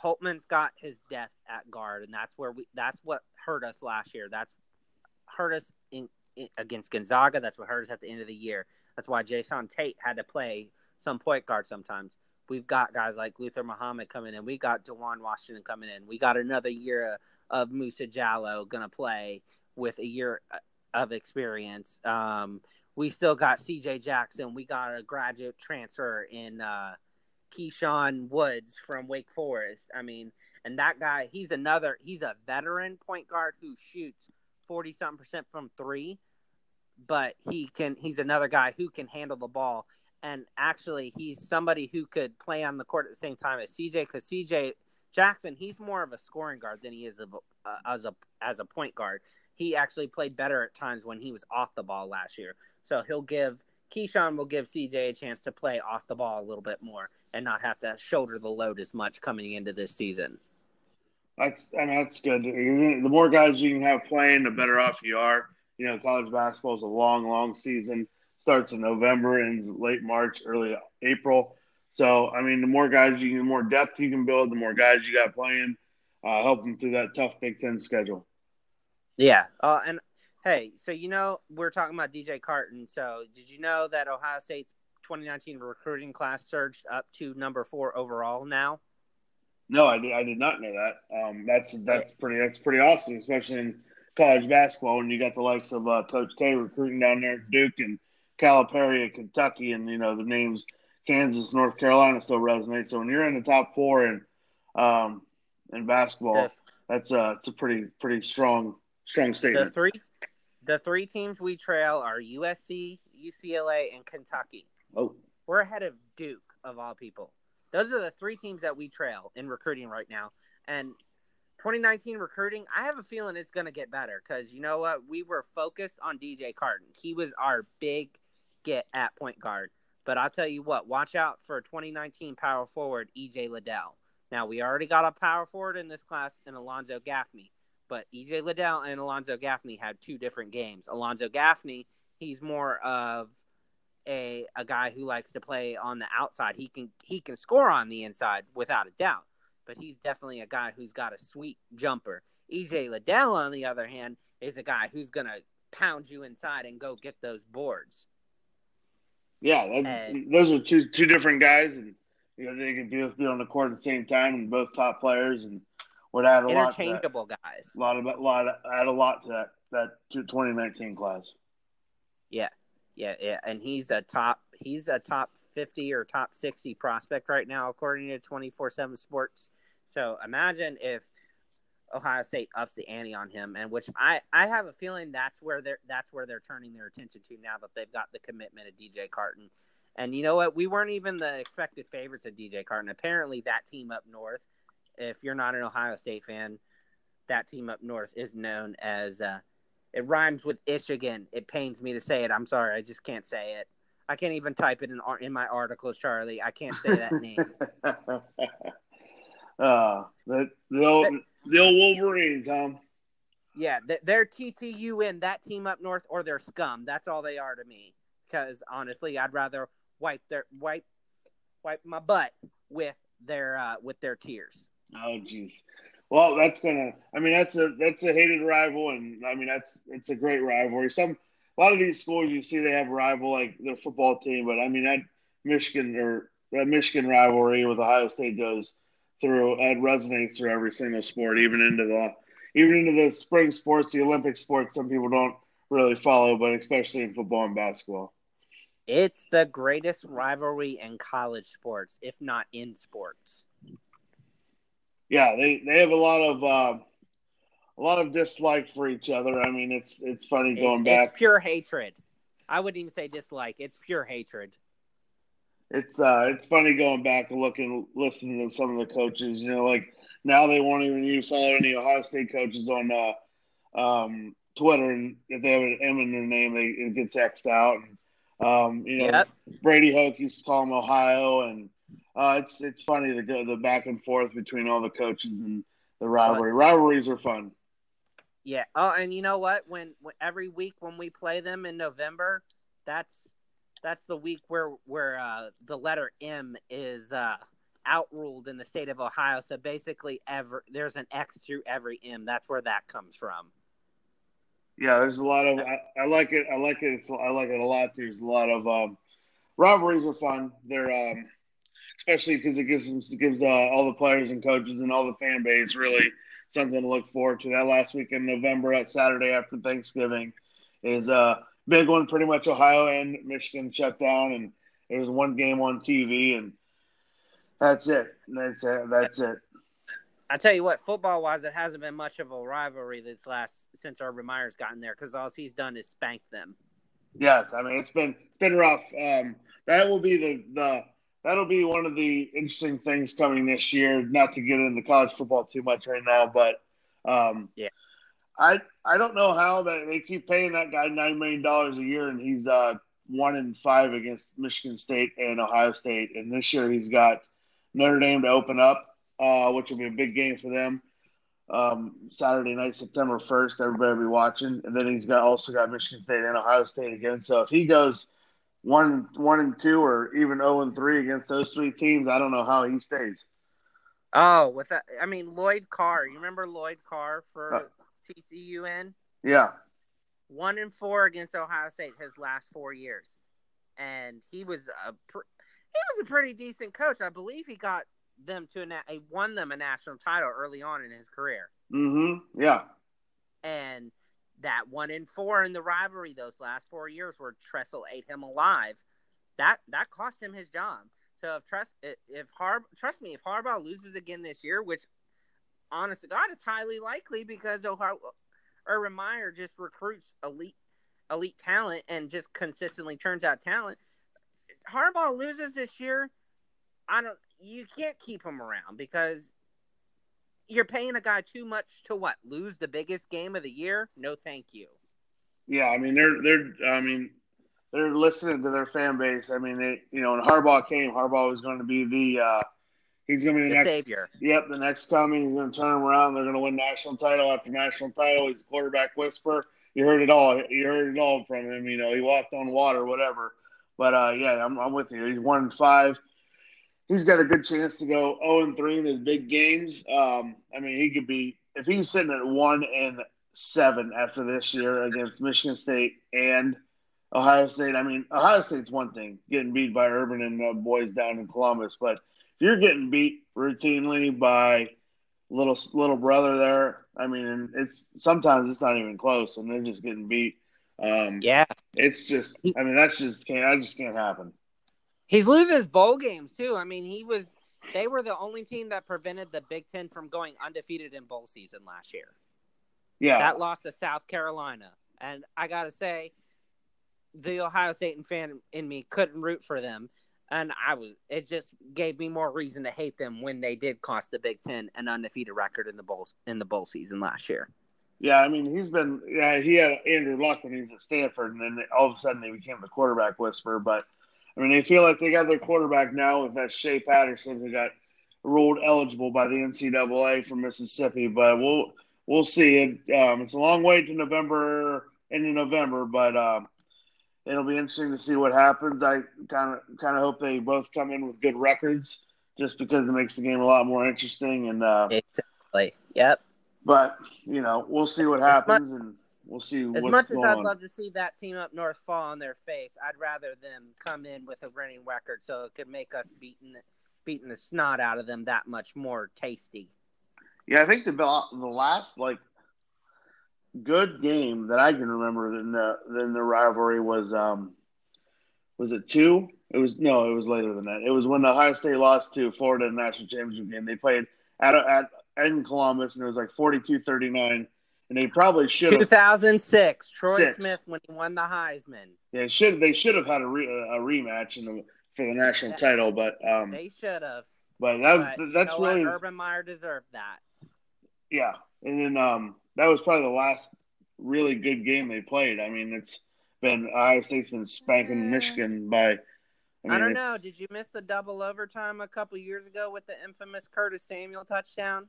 Holtmann's got his death at guard, and that's where we. That's what hurt us last year. That's hurt us in, in against Gonzaga. That's what hurt us at the end of the year. That's why Jae'Sean Tate had to play some point guard sometimes. We've got guys like Luther Muhammad coming in. We got Duane Washington coming in. We got another year of Musa Jallow going to play with a year of experience. Um, we still got CJ Jackson. We got a graduate transfer in uh, Keyshawn Woods from Wake Forest. I mean, and that guy, he's another, he's a veteran point guard who shoots 40 something percent from three, but he can, he's another guy who can handle the ball. And actually, he's somebody who could play on the court at the same time as CJ because CJ Jackson, he's more of a scoring guard than he is a, uh, as a as a point guard he actually played better at times when he was off the ball last year. So he'll give Keyshawn will give CJ a chance to play off the ball a little bit more and not have to shoulder the load as much coming into this season. That's I mean that's good. The more guys you can have playing, the better off you are. You know, college basketball is a long, long season. Starts in November, ends late March, early April. So I mean, the more guys you, the more depth you can build, the more guys you got playing, uh, help them through that tough Big Ten schedule. Yeah. Uh, and hey, so you know we're talking about DJ Carton. So did you know that Ohio State's 2019 recruiting class surged up to number four overall now? No, I did. I did not know that. Um, that's that's pretty. That's pretty awesome, especially in college basketball when you got the likes of uh, Coach K recruiting down there at Duke and Calipari at Kentucky, and you know the names Kansas, North Carolina still resonate. So when you're in the top four in um, in basketball, that's a it's a pretty pretty strong strong statement. the three, the three teams we trail are USC, UCLA, and Kentucky. Oh, We're ahead of Duke of all people. Those are the three teams that we trail in recruiting right now. And 2019 recruiting, I have a feeling it's going to get better because you know what? We were focused on DJ Carton. He was our big get at point guard. But I'll tell you what, watch out for 2019 power forward EJ Liddell. Now, we already got a power forward in this class in Alonzo Gaffney, but EJ Liddell and Alonzo Gaffney had two different games. Alonzo Gaffney, he's more of a a guy who likes to play on the outside. He can he can score on the inside without a doubt, but he's definitely a guy who's got a sweet jumper. EJ Liddell, on the other hand, is a guy who's gonna pound you inside and go get those boards. Yeah, And- those are two two different guys, and you know they can both be on the court at the same time, and both top players, and would add a lot. Interchangeable guys. A lot of a lot add a lot to that that 2019 class. Yeah, yeah, yeah. And he's a top he's a top fifty or top sixty prospect right now, according to twenty four seven sports. So imagine if Ohio State ups the ante on him, and which I, I have a feeling that's where they're that's where they're turning their attention to now that they've got the commitment of DJ Carton. And you know what? We weren't even the expected favorites of DJ Carton. Apparently, that team up north, if you're not an Ohio State fan, that team up north is known as uh, it rhymes with Michigan. It pains me to say it. I'm sorry, I just can't say it. I can't even type it in in my articles, Charlie. I can't say that name. uh, the the old, the old Wolverines, um. Yeah, th- they're TTUN, that team up north, or they're scum. That's all they are to me. because honestly, I'd rather wipe their wipe wipe my butt with their uh, with their tears. Oh, jeez. Well, that's gonna. I mean, that's a that's a hated rival, and I mean that's it's a great rivalry. Some a lot of these schools you see they have a rival like their football team, but I mean that Michigan or that Michigan rivalry with Ohio State goes through. It resonates through every single sport, even into the even into the spring sports, the Olympic sports. Some people don't really follow, but especially in football and basketball. It's the greatest rivalry in college sports, if not in sports. Yeah, they, they have a lot of uh, a lot of dislike for each other. I mean, it's it's funny going it's, back. It's pure hatred. I wouldn't even say dislike. It's pure hatred. It's uh, it's funny going back and looking, listening to some of the coaches. You know, like now they won't even use follow any Ohio State coaches on uh, um, Twitter, and if they have an M in their name, they, it gets xed out. And, um, you know, yep. Brady Hoke used to call them Ohio, and uh, it's it's funny to go the back and forth between all the coaches and the rivalry. Rivalries are fun. Yeah. Oh, and you know what? When, when every week when we play them in November, that's that's the week where where uh, the letter M is uh, outruled in the state of Ohio. So basically, ever there's an X through every M. That's where that comes from. Yeah, there's a lot of. I, I like it. I like it. It's, I like it a lot. There's a lot of um, are fun. They're um, especially because it gives them it gives uh, all the players and coaches and all the fan base really something to look forward to. That last week in November, at Saturday after Thanksgiving, is a big one. Pretty much Ohio and Michigan shut down, and there was one game on TV, and that's it. That's it. That's it. I tell you what, football wise, it hasn't been much of a rivalry this last since Urban Meyer's gotten there because all he's done is spank them. Yes, I mean it's been been rough. Um, that will be the the that'll be one of the interesting things coming this year. Not to get into college football too much right now, but um, yeah, I I don't know how that they keep paying that guy nine million dollars a year, and he's uh, one in five against Michigan State and Ohio State, and this year he's got Notre Dame to open up uh, which will be a big game for them. Um, Saturday night, September first. Everybody will be watching, and then he's got also got Michigan State and Ohio State again. So if he goes one one and two, or even zero oh and three against those three teams, I don't know how he stays. Oh, with that, I mean Lloyd Carr. You remember Lloyd Carr for uh, TCUN? Yeah. One and four against Ohio State his last four years, and he was a pr- he was a pretty decent coach. I believe he got them to a na- he won them a national title early on in his career. Mm-hmm. Yeah. And that one in four in the rivalry those last four years where Tressel ate him alive, that that cost him his job. So if trust if Harb trust me if Harbaugh loses again this year, which honest to God it's highly likely because Ohio, Urban Meyer just recruits elite elite talent and just consistently turns out talent. Harbaugh loses this year. I don't you can't keep him around because you're paying a guy too much to what lose the biggest game of the year. No, thank you. Yeah, I mean they're they're I mean they're listening to their fan base. I mean, they, you know, when Harbaugh came, Harbaugh was going to be the uh, he's going to be the, the next savior. Yep, the next coming. He's going to turn them around. They're going to win national title after national title. He's a quarterback whisperer. You heard it all. You heard it all from him. You know, he walked on water, whatever. But uh, yeah, I'm, I'm with you. He's one five he's got a good chance to go 0 and 3 in his big games. Um, I mean, he could be if he's sitting at one and seven after this year against Michigan State and Ohio State. I mean, Ohio State's one thing, getting beat by Urban and uh, boys down in Columbus, but you're getting beat routinely by little little brother there, I mean, and it's sometimes it's not even close, and they're just getting beat. Um, yeah, it's just. I mean, that's just can't. That just can't happen. He's losing his bowl games too. I mean, he was they were the only team that prevented the Big Ten from going undefeated in bowl season last year. Yeah. That loss to South Carolina. And I gotta say, the Ohio State fan in me couldn't root for them. And I was it just gave me more reason to hate them when they did cost the Big Ten an undefeated record in the bowl in the bowl season last year. Yeah, I mean he's been yeah, he had Andrew Luck when he was at Stanford and then all of a sudden he became the quarterback whisperer, but I mean, they feel like they got their quarterback now with that Shea Patterson who got ruled eligible by the NCAA from Mississippi. But we'll we'll see. It um, it's a long way to November into November, but um, it'll be interesting to see what happens. I kind of kind of hope they both come in with good records, just because it makes the game a lot more interesting. And uh, exactly, yep. But you know, we'll see what happens, and we'll see. As much as I'd love to see that team up north fall on their face, I'd rather them come in with a winning record, so it could make us beating beating the snot out of them that much more tasty. Yeah, I think the the last like good game that I can remember in the in the rivalry was um was it two? It was no, it was later than that. It was when the Ohio State lost to Florida in the national championship game. They played at at in Columbus and it was like 42-39 and they probably should have 2006 Troy six. Smith when he won the Heisman. Yeah, should they should have had a, re, a rematch in the for the national yeah, title, but um they should have. But that but that's you know really what? Urban Meyer deserved that. Yeah, and then um that was probably the last really good game they played. I mean, it's been Ohio State's been spanking Michigan by. I, mean, I don't know. Did you miss the double overtime a couple years ago with the infamous Curtis Samuel touchdown?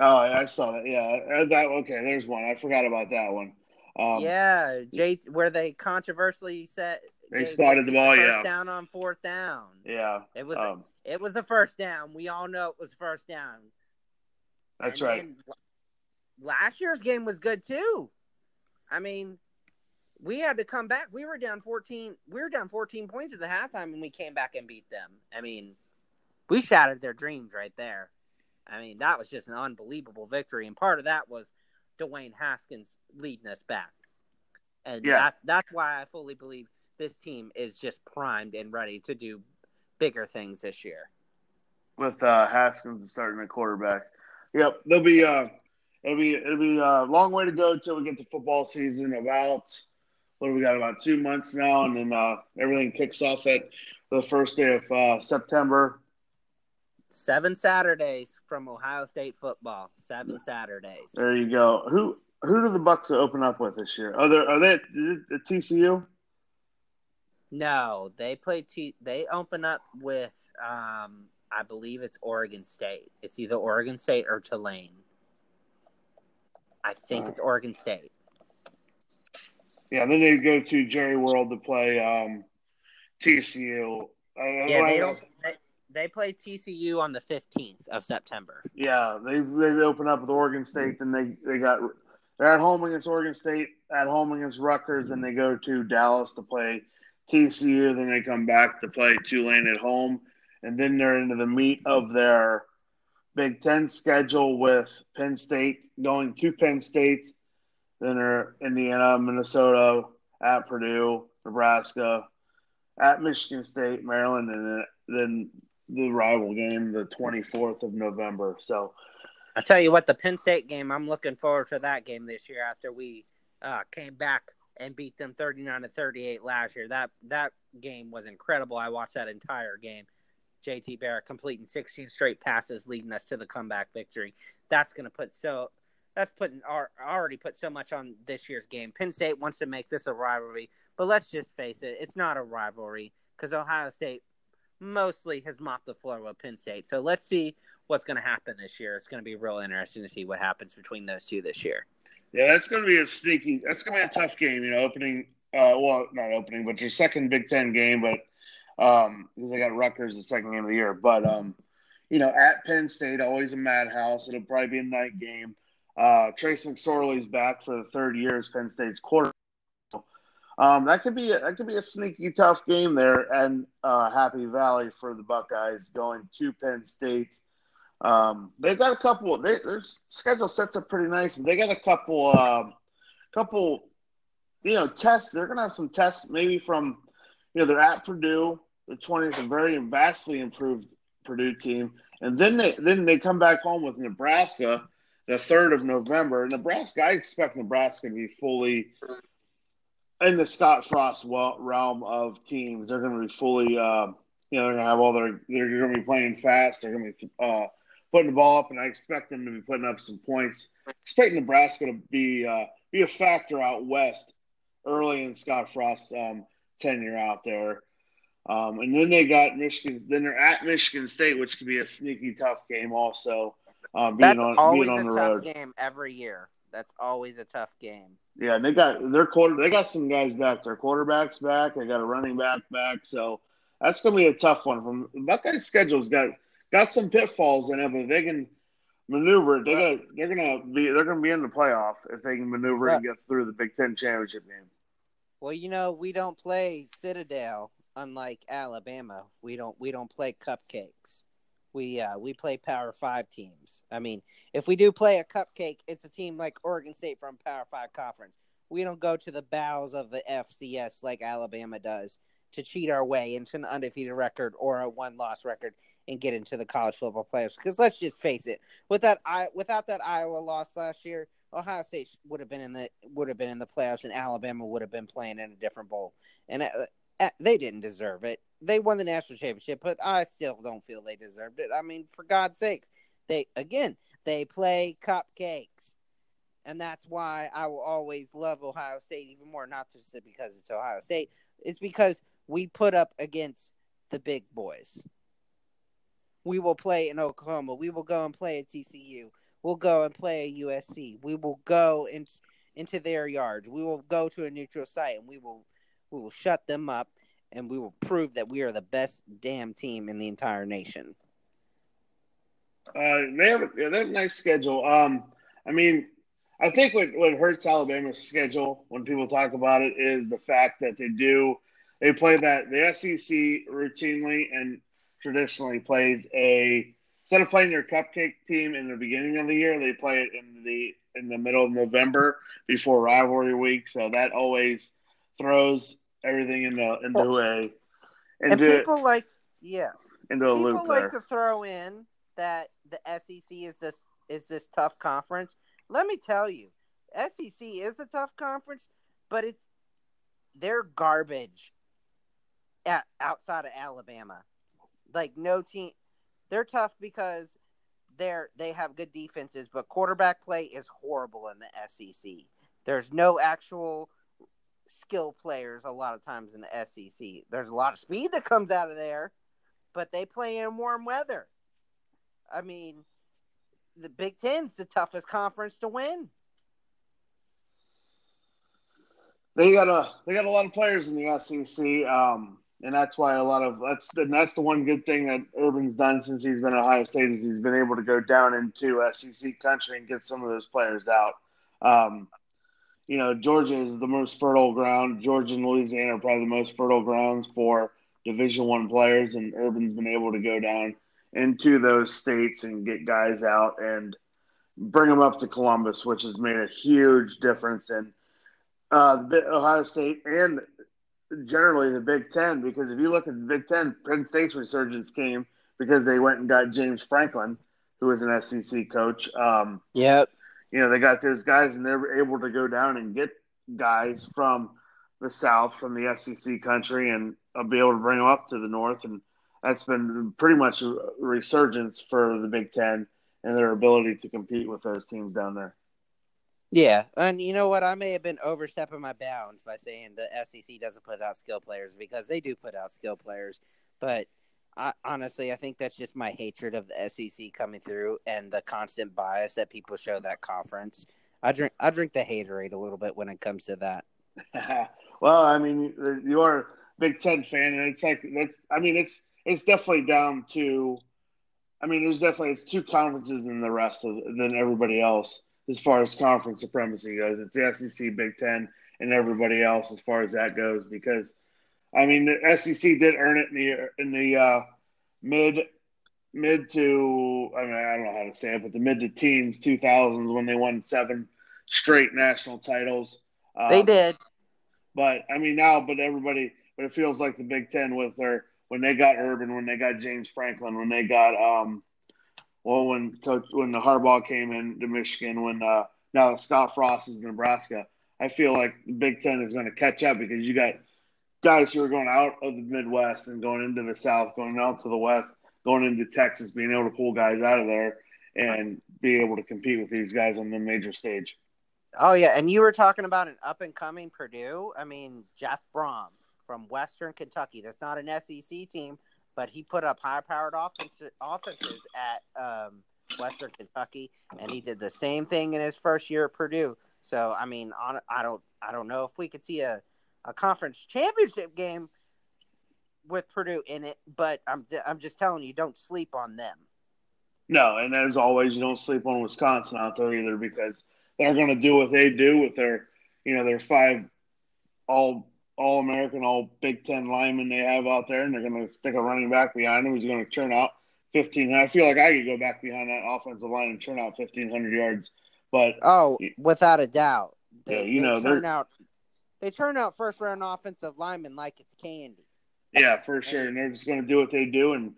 Oh, I saw that. Yeah, that okay. There's one. I forgot about that one. Um, yeah, Jay, where they controversially said they spotted the ball. First yeah, down on fourth down. Yeah, it was. Um, it was a first down. We all know it was first down. That's and right last year's game was good too. I mean, we had to come back. We were down 14. We were down 14 points at the halftime and we came back and beat them. I mean, we shattered their dreams right there. I mean, that was just an unbelievable victory and part of that was Dwayne Haskins leading us back. And yeah. that's that's why I fully believe this team is just primed and ready to do bigger things this year. With uh, Haskins starting at quarterback. Yep, they'll be uh it'll be it'll be a long way to go until we get to football season. About what do we got? About two months now, and then uh, everything kicks off at the first day of uh, September. Seven Saturdays from Ohio State football. Seven Saturdays. There you go. Who who do the Bucks open up with this year? Are they are they at TCU? No, they play T. They open up with um, I believe it's Oregon State. It's either Oregon State or Tulane. I think it's Oregon State. Yeah, then they go to Jerry World to play um, TCU. Uh, yeah, they don't. They, they play TCU on the fifteenth of September. Yeah, they they open up with Oregon State, then they they got they're at home against Oregon State, at home against Rutgers, then they go to Dallas to play TCU, then they come back to play Tulane at home, and then they're into the meat of their Big Ten schedule with Penn State going to Penn State, then are Indiana, Minnesota, at Purdue, Nebraska, at Michigan State, Maryland, and then the rival game the 24th of November. So I tell you what, the Penn State game, I'm looking forward to that game this year after we uh, came back and beat them 39 to 38 last year. That that game was incredible. I watched that entire game. JT Barrett completing 16 straight passes, leading us to the comeback victory. That's going to put so that's putting already put so much on this year's game. Penn State wants to make this a rivalry, but let's just face it, it's not a rivalry because Ohio State mostly has mopped the floor with Penn State. So let's see what's going to happen this year. It's going to be real interesting to see what happens between those two this year. Yeah, that's going to be a sneaky. That's going to be a tough game. You know, opening. Uh, well, not opening, but your second Big Ten game, but um, because they got Rutgers the second game of the year. But um, you know, at Penn State, always a madhouse. It'll probably be a night game. Uh, Trace McSorley's back for the third year as Penn State's quarterback. Um, that could be a, that could be a sneaky tough game there, and uh, Happy Valley for the Buckeyes going to Penn State. Um, they've got a couple. They, their schedule sets up pretty nice, they got a couple, uh, couple, you know, tests. They're gonna have some tests, maybe from, you know, they're at Purdue the 20th, a very vastly improved Purdue team, and then they then they come back home with Nebraska the third of November. Nebraska, I expect Nebraska to be fully in the Scott Frost realm of teams. They're going to be fully, uh, you know, they're going to have all their, they're going to be playing fast. They're going to be uh, putting the ball up, and I expect them to be putting up some points. Expect Nebraska to be uh, be a factor out west early in Scott Frost's um, tenure out there. Um, and then they got Michigan. Then they're at Michigan State, which could be a sneaky tough game. Also, um, being That's on always being on a the tough road. game every year. That's always a tough game. Yeah, they got their quarter. They got some guys back. Their quarterbacks back. They got a running back back. So that's going to be a tough one. From Buckeyes' schedule's got got some pitfalls in it, but they can maneuver. They got they're to be they're going to be in the playoff if they can maneuver and get through the Big Ten championship game. Well, you know, we don't play Citadel unlike Alabama. We don't we don't play cupcakes. We uh we play Power 5 teams. I mean, if we do play a cupcake, it's a team like Oregon State from Power 5 conference. We don't go to the bowels of the FCS like Alabama does to cheat our way into an undefeated record or a one-loss record and get into the college football playoffs. Because let's just face it, with that I without that Iowa loss last year, Ohio State would have been in the would have been in the playoffs, and Alabama would have been playing in a different bowl. And uh, Uh, they didn't deserve it. They won the national championship, but I still don't feel they deserved it. I mean, for God's sakes, they again they play cupcakes, and that's why I will always love Ohio State even more. Not just because it's Ohio State, it's because we put up against the big boys. We will play in Oklahoma. We will go and play at TCU. We'll go and play at USC. We will go in, into their yards. We will go to a neutral site and we will we will shut them up and we will prove that we are the best damn team in the entire nation. Uh, they have yeah, they have a nice schedule. Um, I mean, I think what what hurts Alabama's schedule when people talk about it is the fact that they do they play that the SEC routinely and traditionally plays a instead of playing your cupcake team in the beginning of the year, they play it in the in the middle of November before rivalry week. So that always throws everything into into a into, and people like yeah into a people loop like there. to throw in that the SEC is this is this tough conference. Let me tell you, SEC is a tough conference, but it's they're garbage at, outside of Alabama. Like no team, they're tough because they're they have good defenses, but quarterback play is horrible in the SEC. There's no actual skill players a lot of times in the SEC. There's a lot of speed that comes out of there, but they play in warm weather. I mean, the Big Ten's the toughest conference to win. They got a they got a lot of players in the SEC, um, and that's why a lot of that's and that's the one good thing that Urban's done since he's been at Ohio State is he's been able to go down into SEC country and get some of those players out. Um, you know, Georgia is the most fertile ground. Georgia and Louisiana are probably the most fertile grounds for Division One players, and Urban's been able to go down into those states and get guys out and bring them up to Columbus, which has made a huge difference in uh, Ohio State and generally the Big Ten. Because if you look at the Big Ten, Penn State's resurgence came because they went and got James Franklin, who was an SEC coach. Um, Yep. You know, they got those guys and they're able to go down and get guys from the South, from the SEC country, and uh, be able to bring them up to the North. And that's been pretty much a resurgence for the Big Ten and their ability to compete with those teams down there. Yeah, and you know what? I may have been overstepping my bounds by saying the SEC doesn't put out skill players because they do put out skill players. But I, honestly, I think that's just my hatred of the SEC coming through and the constant bias that people show that conference. I drink I drink the haterade a little bit when it comes to that. well, I mean, you're a Big Ten fan, and it's like that's. I mean, it's it's definitely down to. I mean, there's definitely it's two conferences than the rest of than everybody else as far as conference supremacy goes. It's the SEC, Big Ten, and everybody else as far as that goes. Because, I mean, the SEC did earn it in the in the uh, mid mid to I mean I don't know how to say it, but the mid to teens 2000s when they won seven straight national titles. Um, They did. but I mean now, but everybody, but it feels like the Big Ten with their when they got Urban, when they got James Franklin, when they got um, well, when coach when the Harbaugh came in to Michigan, when uh, now Scott Frost is in Nebraska, I feel like the Big Ten is going to catch up because you got guys who are going out of the Midwest and going into the South, going out to the West, going into Texas, being able to pull guys out of there and be able to compete with these guys on the major stage. Oh yeah, and you were talking about an up and coming Purdue. I mean, Jeff Brohm from Western Kentucky. That's not an SEC team, but he put up high powered offense, offenses at um, Western Kentucky, and he did the same thing in his first year at Purdue. So I mean, on, I don't I don't know if we could see a, a conference championship game with Purdue in it, but I'm I'm just telling you, don't sleep on them. No, and as always, you don't sleep on Wisconsin out there either because they're going to do what they do with their, you know, their five all all American, all Big Ten linemen they have out there, and they're going to stick a running back behind him who's going to turn out fifteen. I feel like I could go back behind that offensive line and turn out fifteen hundred yards. But oh, without a doubt, they, yeah, you know, turn out they turn out first round offensive linemen like it's candy. Yeah, for sure, and they're just going to do what they do, and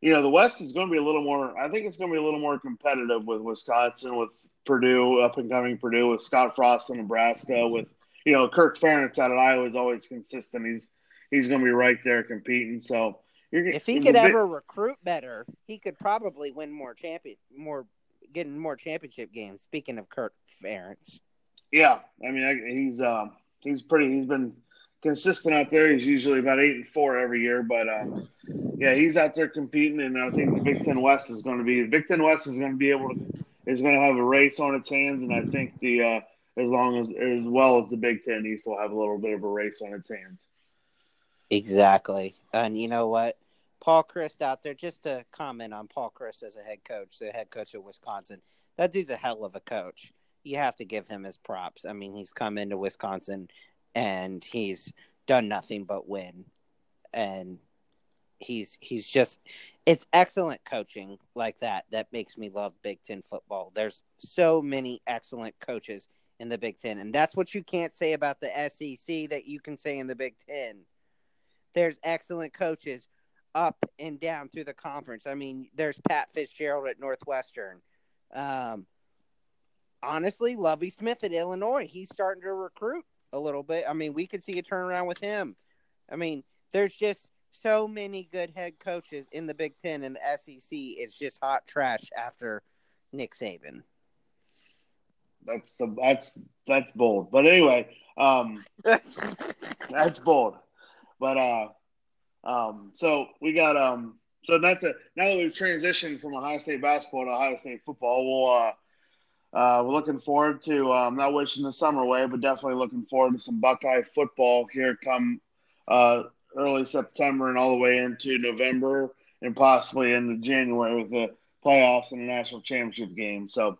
you know, the West is going to be a little more. I think it's going to be a little more competitive with Wisconsin, with Purdue, up and coming Purdue, with Scott Frost in Nebraska, with you know Kirk Ferentz out of Iowa is always consistent. He's he's going to be right there competing. So if he could ever recruit better, he could probably win more champion, more getting more championship games. Speaking of Kirk Ferentz, yeah, I mean he's um, he's pretty. He's been consistent out there. He's usually about eight and four every year, but um, yeah, he's out there competing, and I think the Big Ten West is going to be the Big Ten West is going to be able to is going to have a race on its hands, and I think the uh, as long as as well as the Big Ten East will have a little bit of a race on its hands. Exactly, and you know what, Paul Chryst out there. Just to comment on Paul Chryst as a head coach, the head coach of Wisconsin. That dude's a hell of a coach. You have to give him his props. I mean, he's come into Wisconsin and he's done nothing but win. And he's he's just it's excellent coaching like that that makes me love Big 10 football. There's so many excellent coaches in the Big 10 and that's what you can't say about the SEC that you can say in the Big 10. There's excellent coaches up and down through the conference. I mean, there's Pat Fitzgerald at Northwestern. Um, honestly, Lovie Smith at Illinois, he's starting to recruit a little bit. I mean, we could see a turnaround with him. I mean, there's just so many good head coaches in the Big Ten and the SEC. It's just hot trash after Nick Saban. That's the that's that's bold. But anyway, um, that's bold. But uh, um, so we got um, so not to now that we've transitioned from Ohio State basketball to Ohio State football, we'll uh uh, we're looking forward to um, not wishing the summer away, but definitely looking forward to some Buckeye football here come uh, early September and all the way into November and possibly into January with the playoffs and the national championship game. So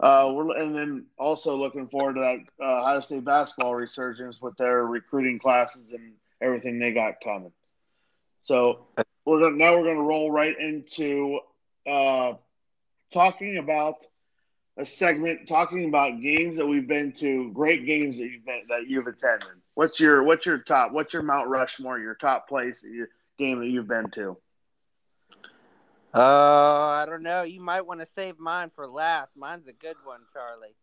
uh, we're and then also looking forward to that uh, Ohio State basketball resurgence with their recruiting classes and everything they got coming. So we're gonna, now we're going to roll right into uh, talking about a segment talking about games that we've been to, great games that you've been that you've attended. What's your what's your top? What's your Mount Rushmore? Your top place your game that you've been to? Uh, I don't know. You might want to save mine for last. Mine's a good one, Charlie.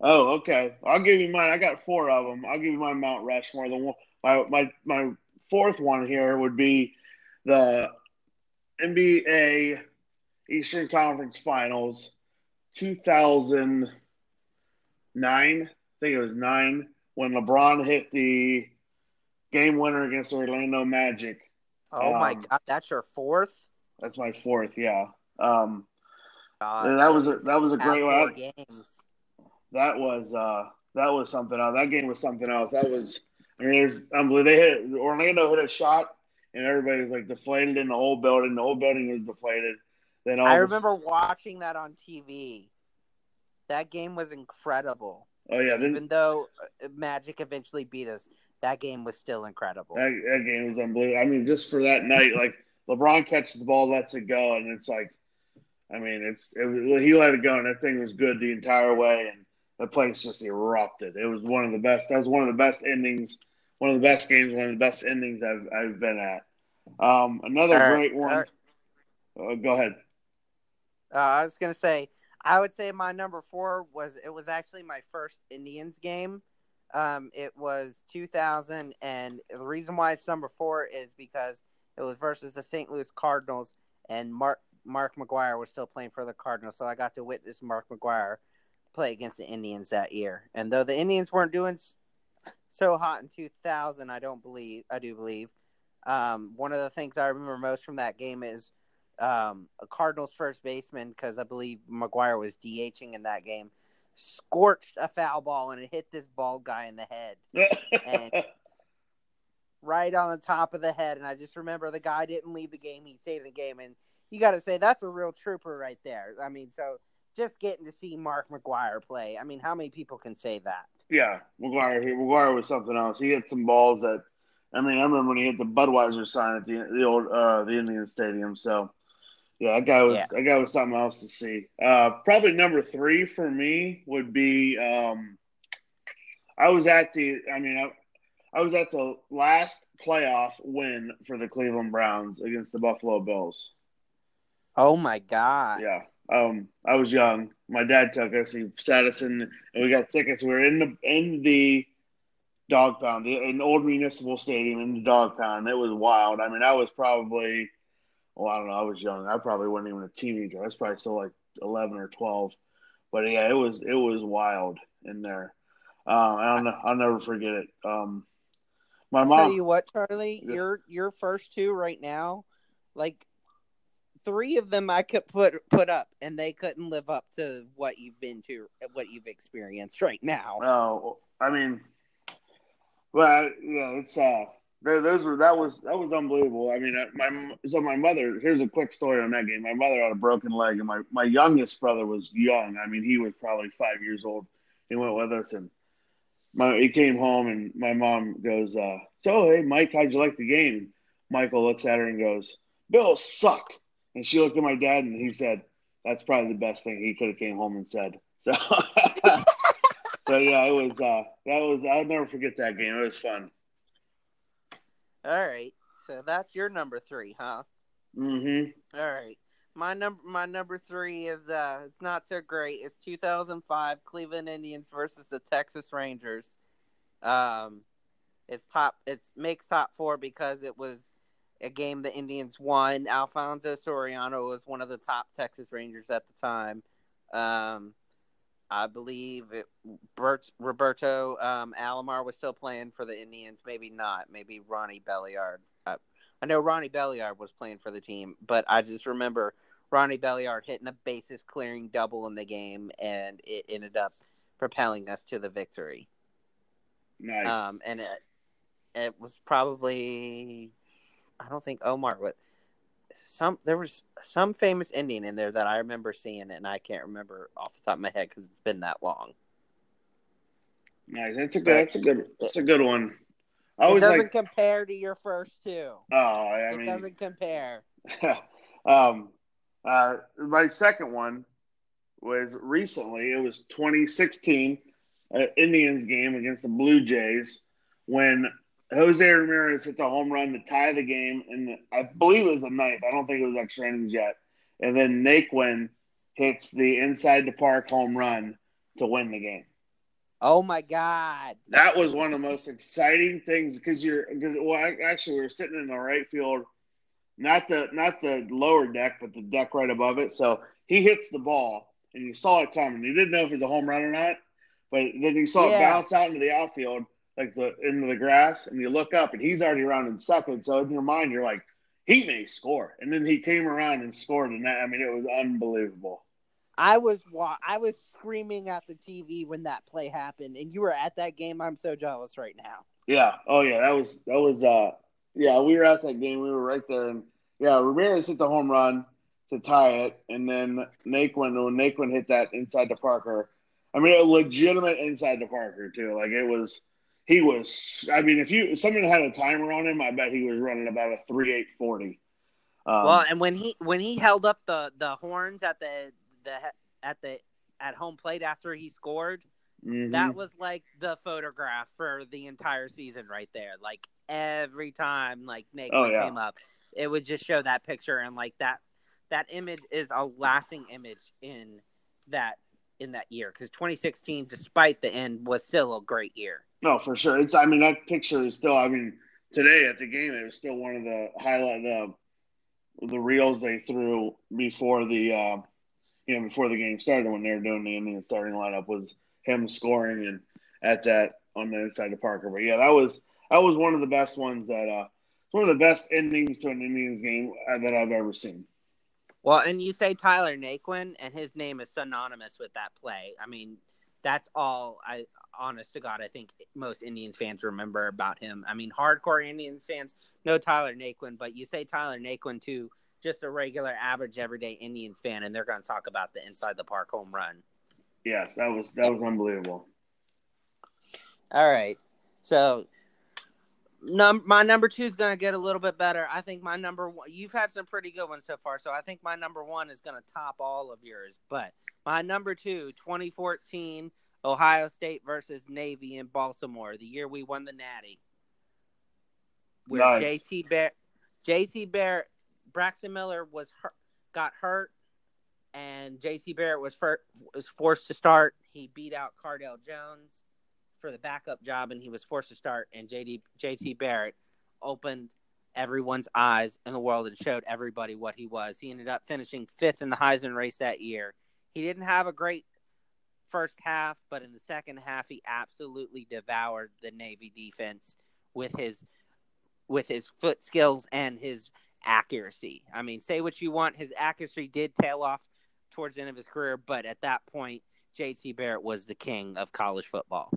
Oh, okay. I'll give you mine. I got four of them. I'll give you my Mount Rushmore. The one, my my my fourth one here would be the NBA Eastern Conference Finals 2009, I think it was nine, when LeBron hit the game winner against Orlando Magic. Oh um, my god, that's your fourth? That's my fourth, yeah. Um, god, that was a that was a great one. Games. That was uh that was something else. That game was something else. That was I mean, it was unbelievable. They hit Orlando hit a shot, and everybody was like deflated in the whole building. The whole building was deflated. Then I remember watching that on TV. That game was incredible. Oh yeah, then, even though uh, Magic eventually beat us, that game was still incredible. That, that game was unbelievable. I mean, just for that night, like LeBron catches the ball, lets it go, and it's like, I mean, it's it, he let it go, and that thing was good the entire way, and the place just erupted. It was one of the best. That was one of the best endings, one of the best games, one of the best endings I've I've been at. Um, another great one. Right. Uh, go ahead. Uh, I was gonna say, I would say my number four was it was actually my first Indians game. Um, it was 2000, and the reason why it's number four is because it was versus the St. Louis Cardinals, and Mark Mark McGwire was still playing for the Cardinals, so I got to witness Mark McGwire play against the Indians that year. And though the Indians weren't doing so hot in 2000, I don't believe I do believe. Um, one of the things I remember most from that game is um, a Cardinals first baseman because I believe McGwire was DHing in that game, scorched a foul ball and it hit this bald guy in the head, and right on the top of the head. And I just remember the guy didn't leave the game; he stayed in the game, and you got to say that's a real trooper right there. I mean, so just getting to see Mark McGwire play. I mean, how many people can say that? Yeah, McGwire. McGwire was something else. He hit some balls that. I mean, I remember when he hit the Budweiser sign at the the old uh, the Indian Stadium. So, yeah, that guy was Yeah. that guy was something else to see. Uh, probably number three for me would be. Um, I was at the. I mean, I, I was at the last playoff win for the Cleveland Browns against the Buffalo Bills. Oh my god! Yeah. Um, I was young. My dad took us. He sat us in, and we got tickets. We were in the in the dog pound, an old municipal stadium in the dog pound. It was wild. I mean, I was probably, well, I don't know. I was young. I probably wasn't even a teenager. I was probably still like eleven or twelve. But yeah, it was it was wild in there. Um, I don't know. I'll never forget it. Um, my I'll mom. tell you what, Charlie, Yeah. your your first two right now, like three of them I could put put up, and they couldn't live up to what you've been to, what you've experienced right now. Oh, I mean, well, yeah, it's uh, those were that was that was unbelievable. I mean, uh, my so my mother. Here's a quick story on that game. My mother had a broken leg, and my my youngest brother was young. I mean, he was probably five years old. He went with us, and my he came home, and my mom goes, uh, "So, hey, Mike, how'd you like the game?" Michael looks at her and goes, "Bill suck." And she looked at my dad, and he said, "That's probably the best thing he could have came home and said." So. So yeah, it was uh that was I'll never forget that game. It was fun. All right, so that's your number three, huh? Mm-hmm. All right. My number my number three is uh it's not so great. It's 2005 Cleveland Indians versus the Texas Rangers. Um, it's top. It's makes top four because it was a game the Indians won. Alfonso Soriano was one of the top Texas Rangers at the time. Um, I believe it, Bert, Roberto um, Alomar was still playing for the Indians. Maybe not. Maybe Ronnie Belliard. I, I know Ronnie Belliard was playing for the team, but I just remember Ronnie Belliard hitting a bases clearing double in the game, and it ended up propelling us to the victory. Nice. Um, and it, it was probably, I don't think Omar would. Some there was some famous Indian in there that I remember seeing, and I can't remember off the top of my head because it's been that long. nice. That's a good that's a good that's a good one. I it doesn't like compare to your first two. oh I it mean doesn't compare. um uh my second one was recently it was 2016 uh, Indians game against the Blue Jays when Jose Ramirez hit the home run to tie the game, and I believe it was the ninth. I don't think it was extra innings yet. And then Naquin hits the inside the park home run to win the game. Oh my god! That was one of the most exciting things because you're because well I, actually we were sitting in the right field, not the not the lower deck but the deck right above it. So he hits the ball and you saw it coming. You didn't know if it was a home run or not, but then you saw Yeah. it bounce out into the outfield like the into the grass, and you look up and he's already around in second. So in your mind you're like, he may score, and then he came around and scored, and that I mean it was unbelievable. I was wa- I was screaming at the TV when that play happened, and you were at that game. I'm so jealous right now. Yeah. Oh yeah. That was that was uh yeah, we were at that game. We were right there and yeah, Ramirez hit the home run to tie it and then Naquin when Naquin hit that inside the Parker. I mean a legitimate inside the Parker too. Like it was he was I mean if you if someone had a timer on him, I bet he was running about a three eight forty. Um, well, and when he when he held up the the horns at the the at the at home plate after he scored, mhm. that was like the photograph for the entire season right there. Like every time like Nate Oh, yeah. came up, it would just show that picture and like that that image is a lasting image in that in that year because 2016 despite the end was still a great year No, for sure. It's. I mean, that picture is still. I mean, today at the game, it was still one of the highlight the the reels they threw before the uh, you know before the game started when they were doing the Indian starting lineup was him scoring and at that on the inside of Parker. But yeah, that was that was one of the best ones that uh, one of the best endings to an Indians game uh, that I've ever seen. Well, and you say Tyler Naquin, and his name is synonymous with that play. I mean, that's all I honest to God, I think most Indians fans remember about him. I mean, hardcore Indians fans know Tyler Naquin, but you say Tyler Naquin to just a regular, average, everyday Indians fan, and they're going to talk about the inside the park home run. Yes, that was that was unbelievable. All right, so num- my number two is going to get a little bit better. I think my number one. You've had some pretty good ones so far, so I think my number one is going to top all of yours. But my number two, 2014 Ohio State versus Navy in Baltimore, the year we won the Natty. Where Nice. JT Bear, JT Barrett, Braxton Miller was hurt, got hurt, and JT Barrett was fir- was forced to start. He beat out Cardale Jones for the backup job, and he was forced to start. And JD JT Barrett opened everyone's eyes in the world and showed everybody what he was. He ended up finishing fifth in the Heisman race that year. He didn't have a great first half, but in the second half, he absolutely devoured the Navy defense with his with his foot skills and his accuracy. I mean, say what you want, his accuracy did tail off towards the end of his career, but at that point, JT Barrett was the king of college football.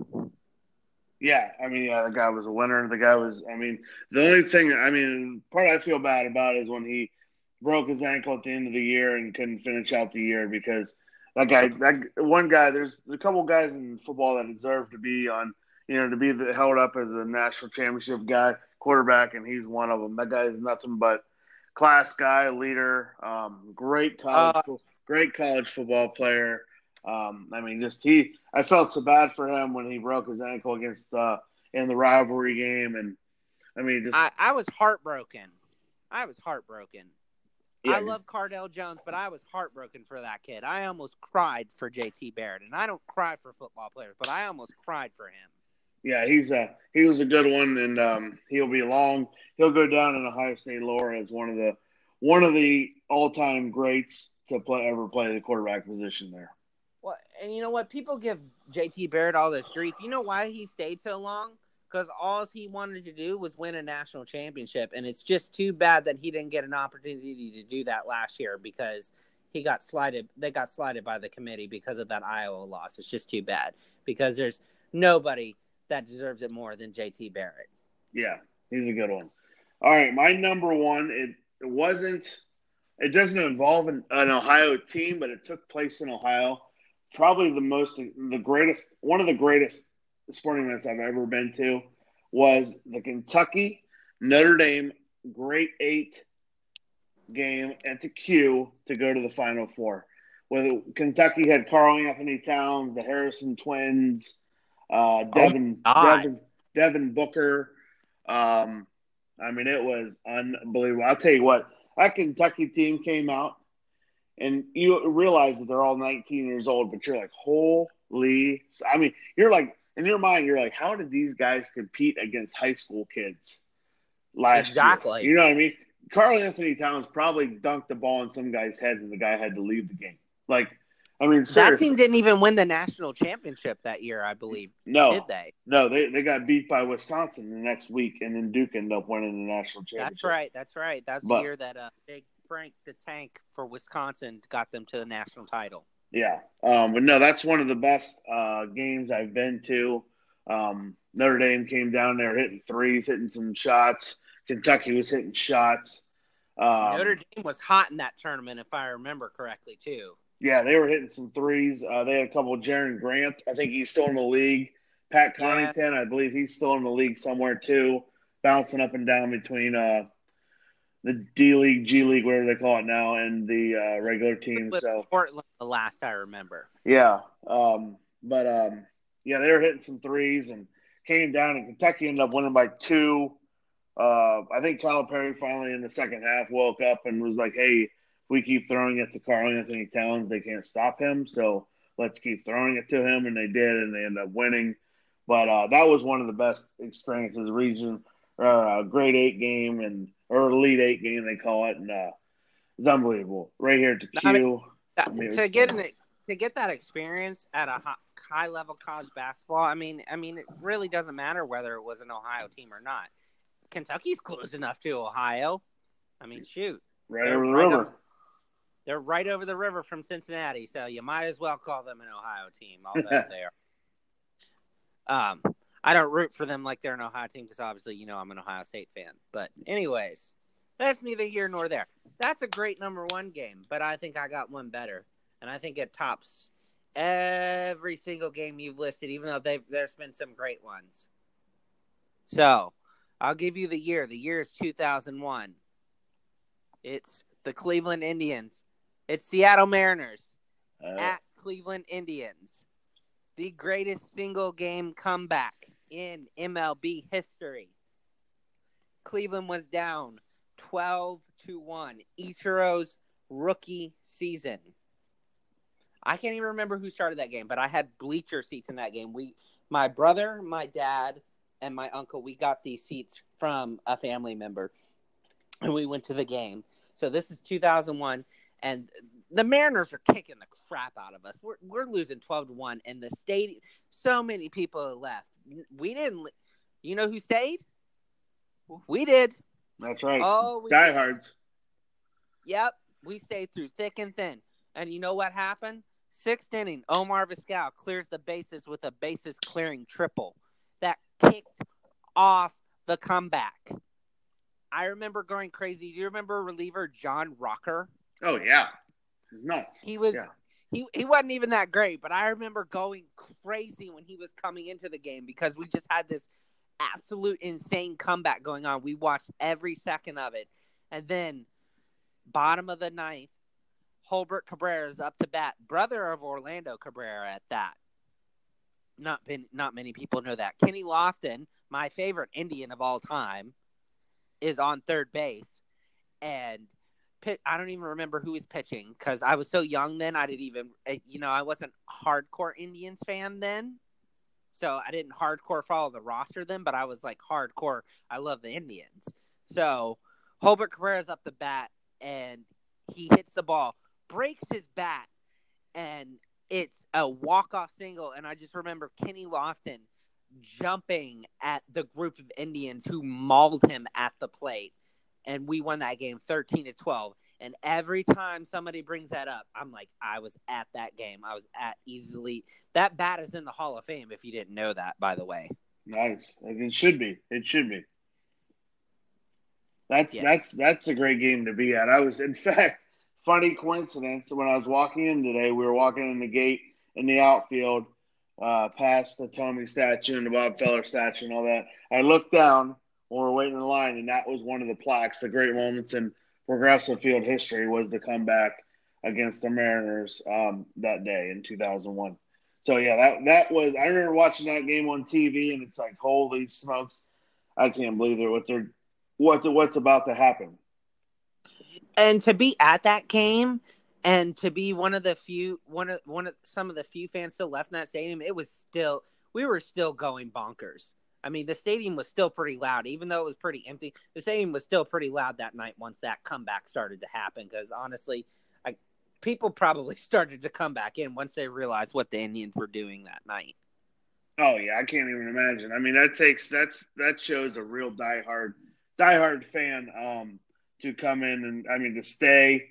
Yeah, I mean, yeah, the guy was a winner. The guy was, I mean, the only thing, I mean, part I feel bad about is when he broke his ankle at the end of the year and couldn't finish out the year because that guy, that one guy, there's a couple guys in football that deserve to be on, you know, to be the, held up as a national championship guy, quarterback, and he's one of them. That guy is nothing but class guy, leader, um, great college, Uh, fo- great college football player. Um, I mean, just he. I felt so bad for him when he broke his ankle against uh, in the rivalry game, and I mean, just I, I was heartbroken. I was heartbroken. Yeah, I love Cardale Jones, but I was heartbroken for that kid. I almost cried for JT Barrett, and I don't cry for football players, but I almost cried for him. yeah, he's a he was a good one, and um, he'll be long. He'll go down in Ohio State lore as one of the one of the all time greats to play ever play the quarterback position there. Well, and you know what? People give JT Barrett all this grief. You know why he stayed so long? Because all he wanted to do was win a national championship, and it's just too bad that he didn't get an opportunity to do that last year because he got slighted. They got slighted by the committee because of that Iowa loss. It's just too bad because there's nobody that deserves it more than JT Barrett. Yeah, he's a good one. All right, my number one. It, it wasn't. It doesn't involve an, an Ohio team, but it took place in Ohio. Probably the most, the greatest, one of the greatest sporting events I've ever been to was the Kentucky Notre Dame Great Eight game at the Q to go to the Final Four. Where Kentucky had Karl-Anthony Towns, the Harrison twins, uh, Devin, God. Devin, Devin Booker. Um, I mean, it was unbelievable. I'll tell you what, that Kentucky team came out, and you realize that they're all 19 years old, but you're like, holy! I mean, you're like, in your mind, you're like, how did these guys compete against high school kids last Exactly. year? You know what I mean? Karl-Anthony Towns probably dunked the ball in some guy's head, and the guy had to leave the game. Like, I mean, That seriously, team didn't even win the national championship that year, I believe. no, Did they? no, they they got beat by Wisconsin the next week, and then Duke ended up winning the national championship. That's right. That's right. That's But- the year that uh, Big Frank the Tank for Wisconsin got them to the national title. Yeah, um, but no, that's one of the best uh, games I've been to. Um, Notre Dame came down there hitting threes, hitting some shots. Kentucky was hitting shots. Um, Notre Dame was hot in that tournament, if I remember correctly, too. yeah, they were hitting some threes. Uh, they had a couple. Jerian Grant, I think he's still in the league. Pat Yeah. I believe he's still in the league somewhere too, bouncing up and down between uh, the D League, G League, whatever they call it now, and the uh, regular team. So Portland, the last I remember. Yeah. Um, but um, yeah, they were hitting some threes and came down, and Kentucky ended up winning by two. Uh, I think Calipari finally in the second half woke up and was like, "Hey, if we keep throwing it to Karl-Anthony Towns, they can't stop him. So let's keep throwing it to him." And they did, and they ended up winning. But uh, that was one of the best experiences. Region, uh, grade eight game and or elite eight game they call it, and uh, it's unbelievable. Right here at the I mean, That- I mean, to get an, to get that experience at a hi- high level college basketball, I mean, I mean, it really doesn't matter whether it was an Ohio team or not. Kentucky's close enough to Ohio. I mean, shoot, right they're over the right river. up- They're right over the river from Cincinnati, so you might as well call them an Ohio team, although they are. Um, I don't root for them like they're an Ohio team because obviously you know I'm an Ohio State fan. But anyways, that's neither here nor there. That's a great number one game, but I think I got one better, and I think it tops every single game you've listed, even though there's been some great ones. So I'll give you the year. The year is 2001. It's the Cleveland Indians. It's Seattle Mariners uh, at Cleveland Indians. The greatest single game comeback in MLB history. Cleveland was down 12 to 1. Ichiro's rookie season. I can't even remember who started that game, but I had bleacher seats in that game. We my brother, my dad, and my uncle, we got these seats from a family member. And we went to the game. So this is 2001 and the Mariners are kicking the crap out of us. We're we're losing 12 to 1 and the stadium so many people left. We didn't you know who stayed? We did. That's right. Oh, diehards. Did. Yep, we stayed through thick and thin. And you know what happened? Sixth inning, Omar Vizquel clears the bases with a bases clearing triple that kicked off the comeback. I remember going crazy. Do you remember reliever John Rocker? Oh yeah, he's nuts. He was. Yeah. He, he wasn't even that great, but I remember going crazy when he was coming into the game because we just had this absolute insane comeback going on. We watched every second of it. And then, bottom of the ninth, Jolbert Cabrera is up to bat, brother of Orlando Cabrera at that. Not been, not many people know that. Kenny Lofton, my favorite Indian of all time, is on third base, and I don't even remember who was pitching because I was so young then. I didn't even, eh, you know, I wasn't hardcore Indians fan then. So I didn't hardcore follow the roster then, but I was like hardcore. I love the Indians. So Jolbert Cabrera's up the bat and he hits the ball, breaks his bat, and it's a walk off single. And I just remember Kenny Lofton jumping at the group of Indians who mauled him at the plate. And we won that game 13 to 12. And every time somebody brings that up, I'm like, I was at that game. I was at easily. That bat is in the Hall of Fame. If you didn't know that, by the way. Nice. It should be. It should be. That's that's that's a great game to be at. I was, in fact, funny coincidence. When I was walking in today, we were walking in the gate in the outfield, uh, past the Thome statue and the Bob Feller statue and all that. I looked down when we were waiting in line, and that was one of the plaques, the great moments in progressive field history was the comeback against the Mariners um, that day in 2001. So yeah, that that was. I remember watching that game on TV, and it's like, holy smokes, I can't believe it. What they're what what's about to happen. And to be at that game, and to be one of the few, one of one of some of the few fans still left in that stadium, it was still we were still going bonkers. I mean, the stadium was still pretty loud, even though it was pretty empty. The stadium was still pretty loud that night once that comeback started to happen. Because honestly, I, people probably started to come back in once they realized what the Indians were doing that night. Oh yeah, I can't even imagine. I mean, that takes that's that shows a real diehard diehard fan um, to come in and I mean to stay.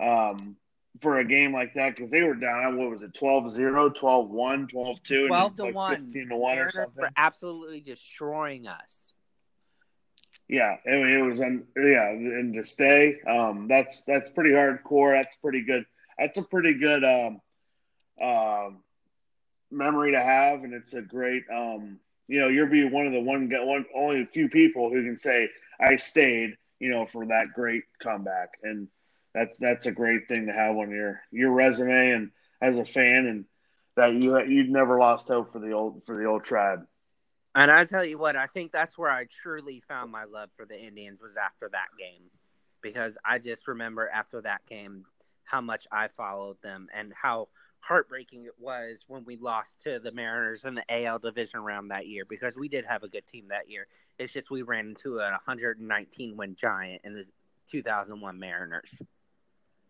Um, for a game like that because they were down. What was it? 12-0, 12-1, 12-2, 12 to like one, 15 to one or something. For absolutely destroying us. Yeah, it, it was. Um, yeah, and to stay, um, that's that's pretty hardcore. That's pretty good. That's a pretty good um, uh, memory to have, and it's a great. Um, you know, you're being one of the one, one only a few people who can say I stayed. You know, for that great comeback and that's that's a great thing to have on your your resume and as a fan and that you you never lost hope for the old for the old tribe. And I tell you what, I think that's where I truly found my love for the Indians was after that game, because I just remember after that game how much I followed them and how heartbreaking it was when we lost to the Mariners in the AL division round that year because we did have a good team that year. It's just we ran into a 119 win giant in the 2001 Mariners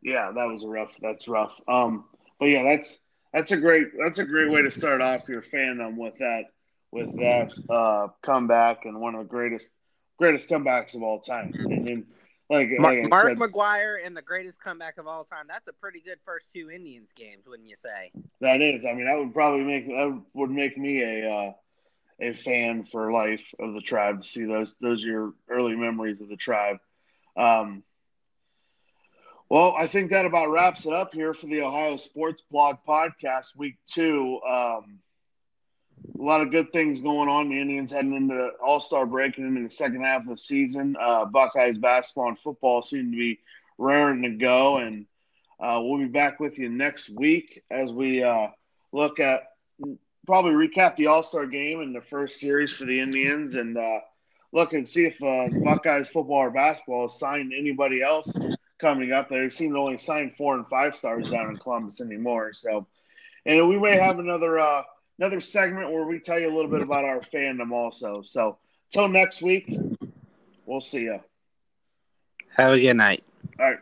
yeah, that was a rough. That's rough. Um, but yeah, that's that's a great that's a great way to start off your fandom with that with that uh, comeback and one of the greatest greatest comebacks of all time. And then like, Mar- like Mark said, McGwire and the greatest comeback of all time. That's a pretty good first two Indians games, wouldn't you say? that is. I mean, that would probably make that would make me a uh, a fan for life of the tribe to see those those are your early memories of the tribe. Um, well, I think that about wraps it up here for the Ohio Sports Blog Podcast, Week Two. Um, a lot of good things going on. The Indians heading into the All Star break and into the second half of the season. Uh, Buckeyes basketball and football seem to be raring to go, and uh, we'll be back with you next week as we uh, look at probably recap the All Star game and the first series for the Indians, and uh, look and see if uh, Buckeyes football or basketball has signed anybody else coming up. There, they seem to only sign four and five stars down in Columbus anymore. So, and we may have another uh, another segment where we tell you a little bit about our fandom also. So, till next week, we'll see you. Have a good night. All right.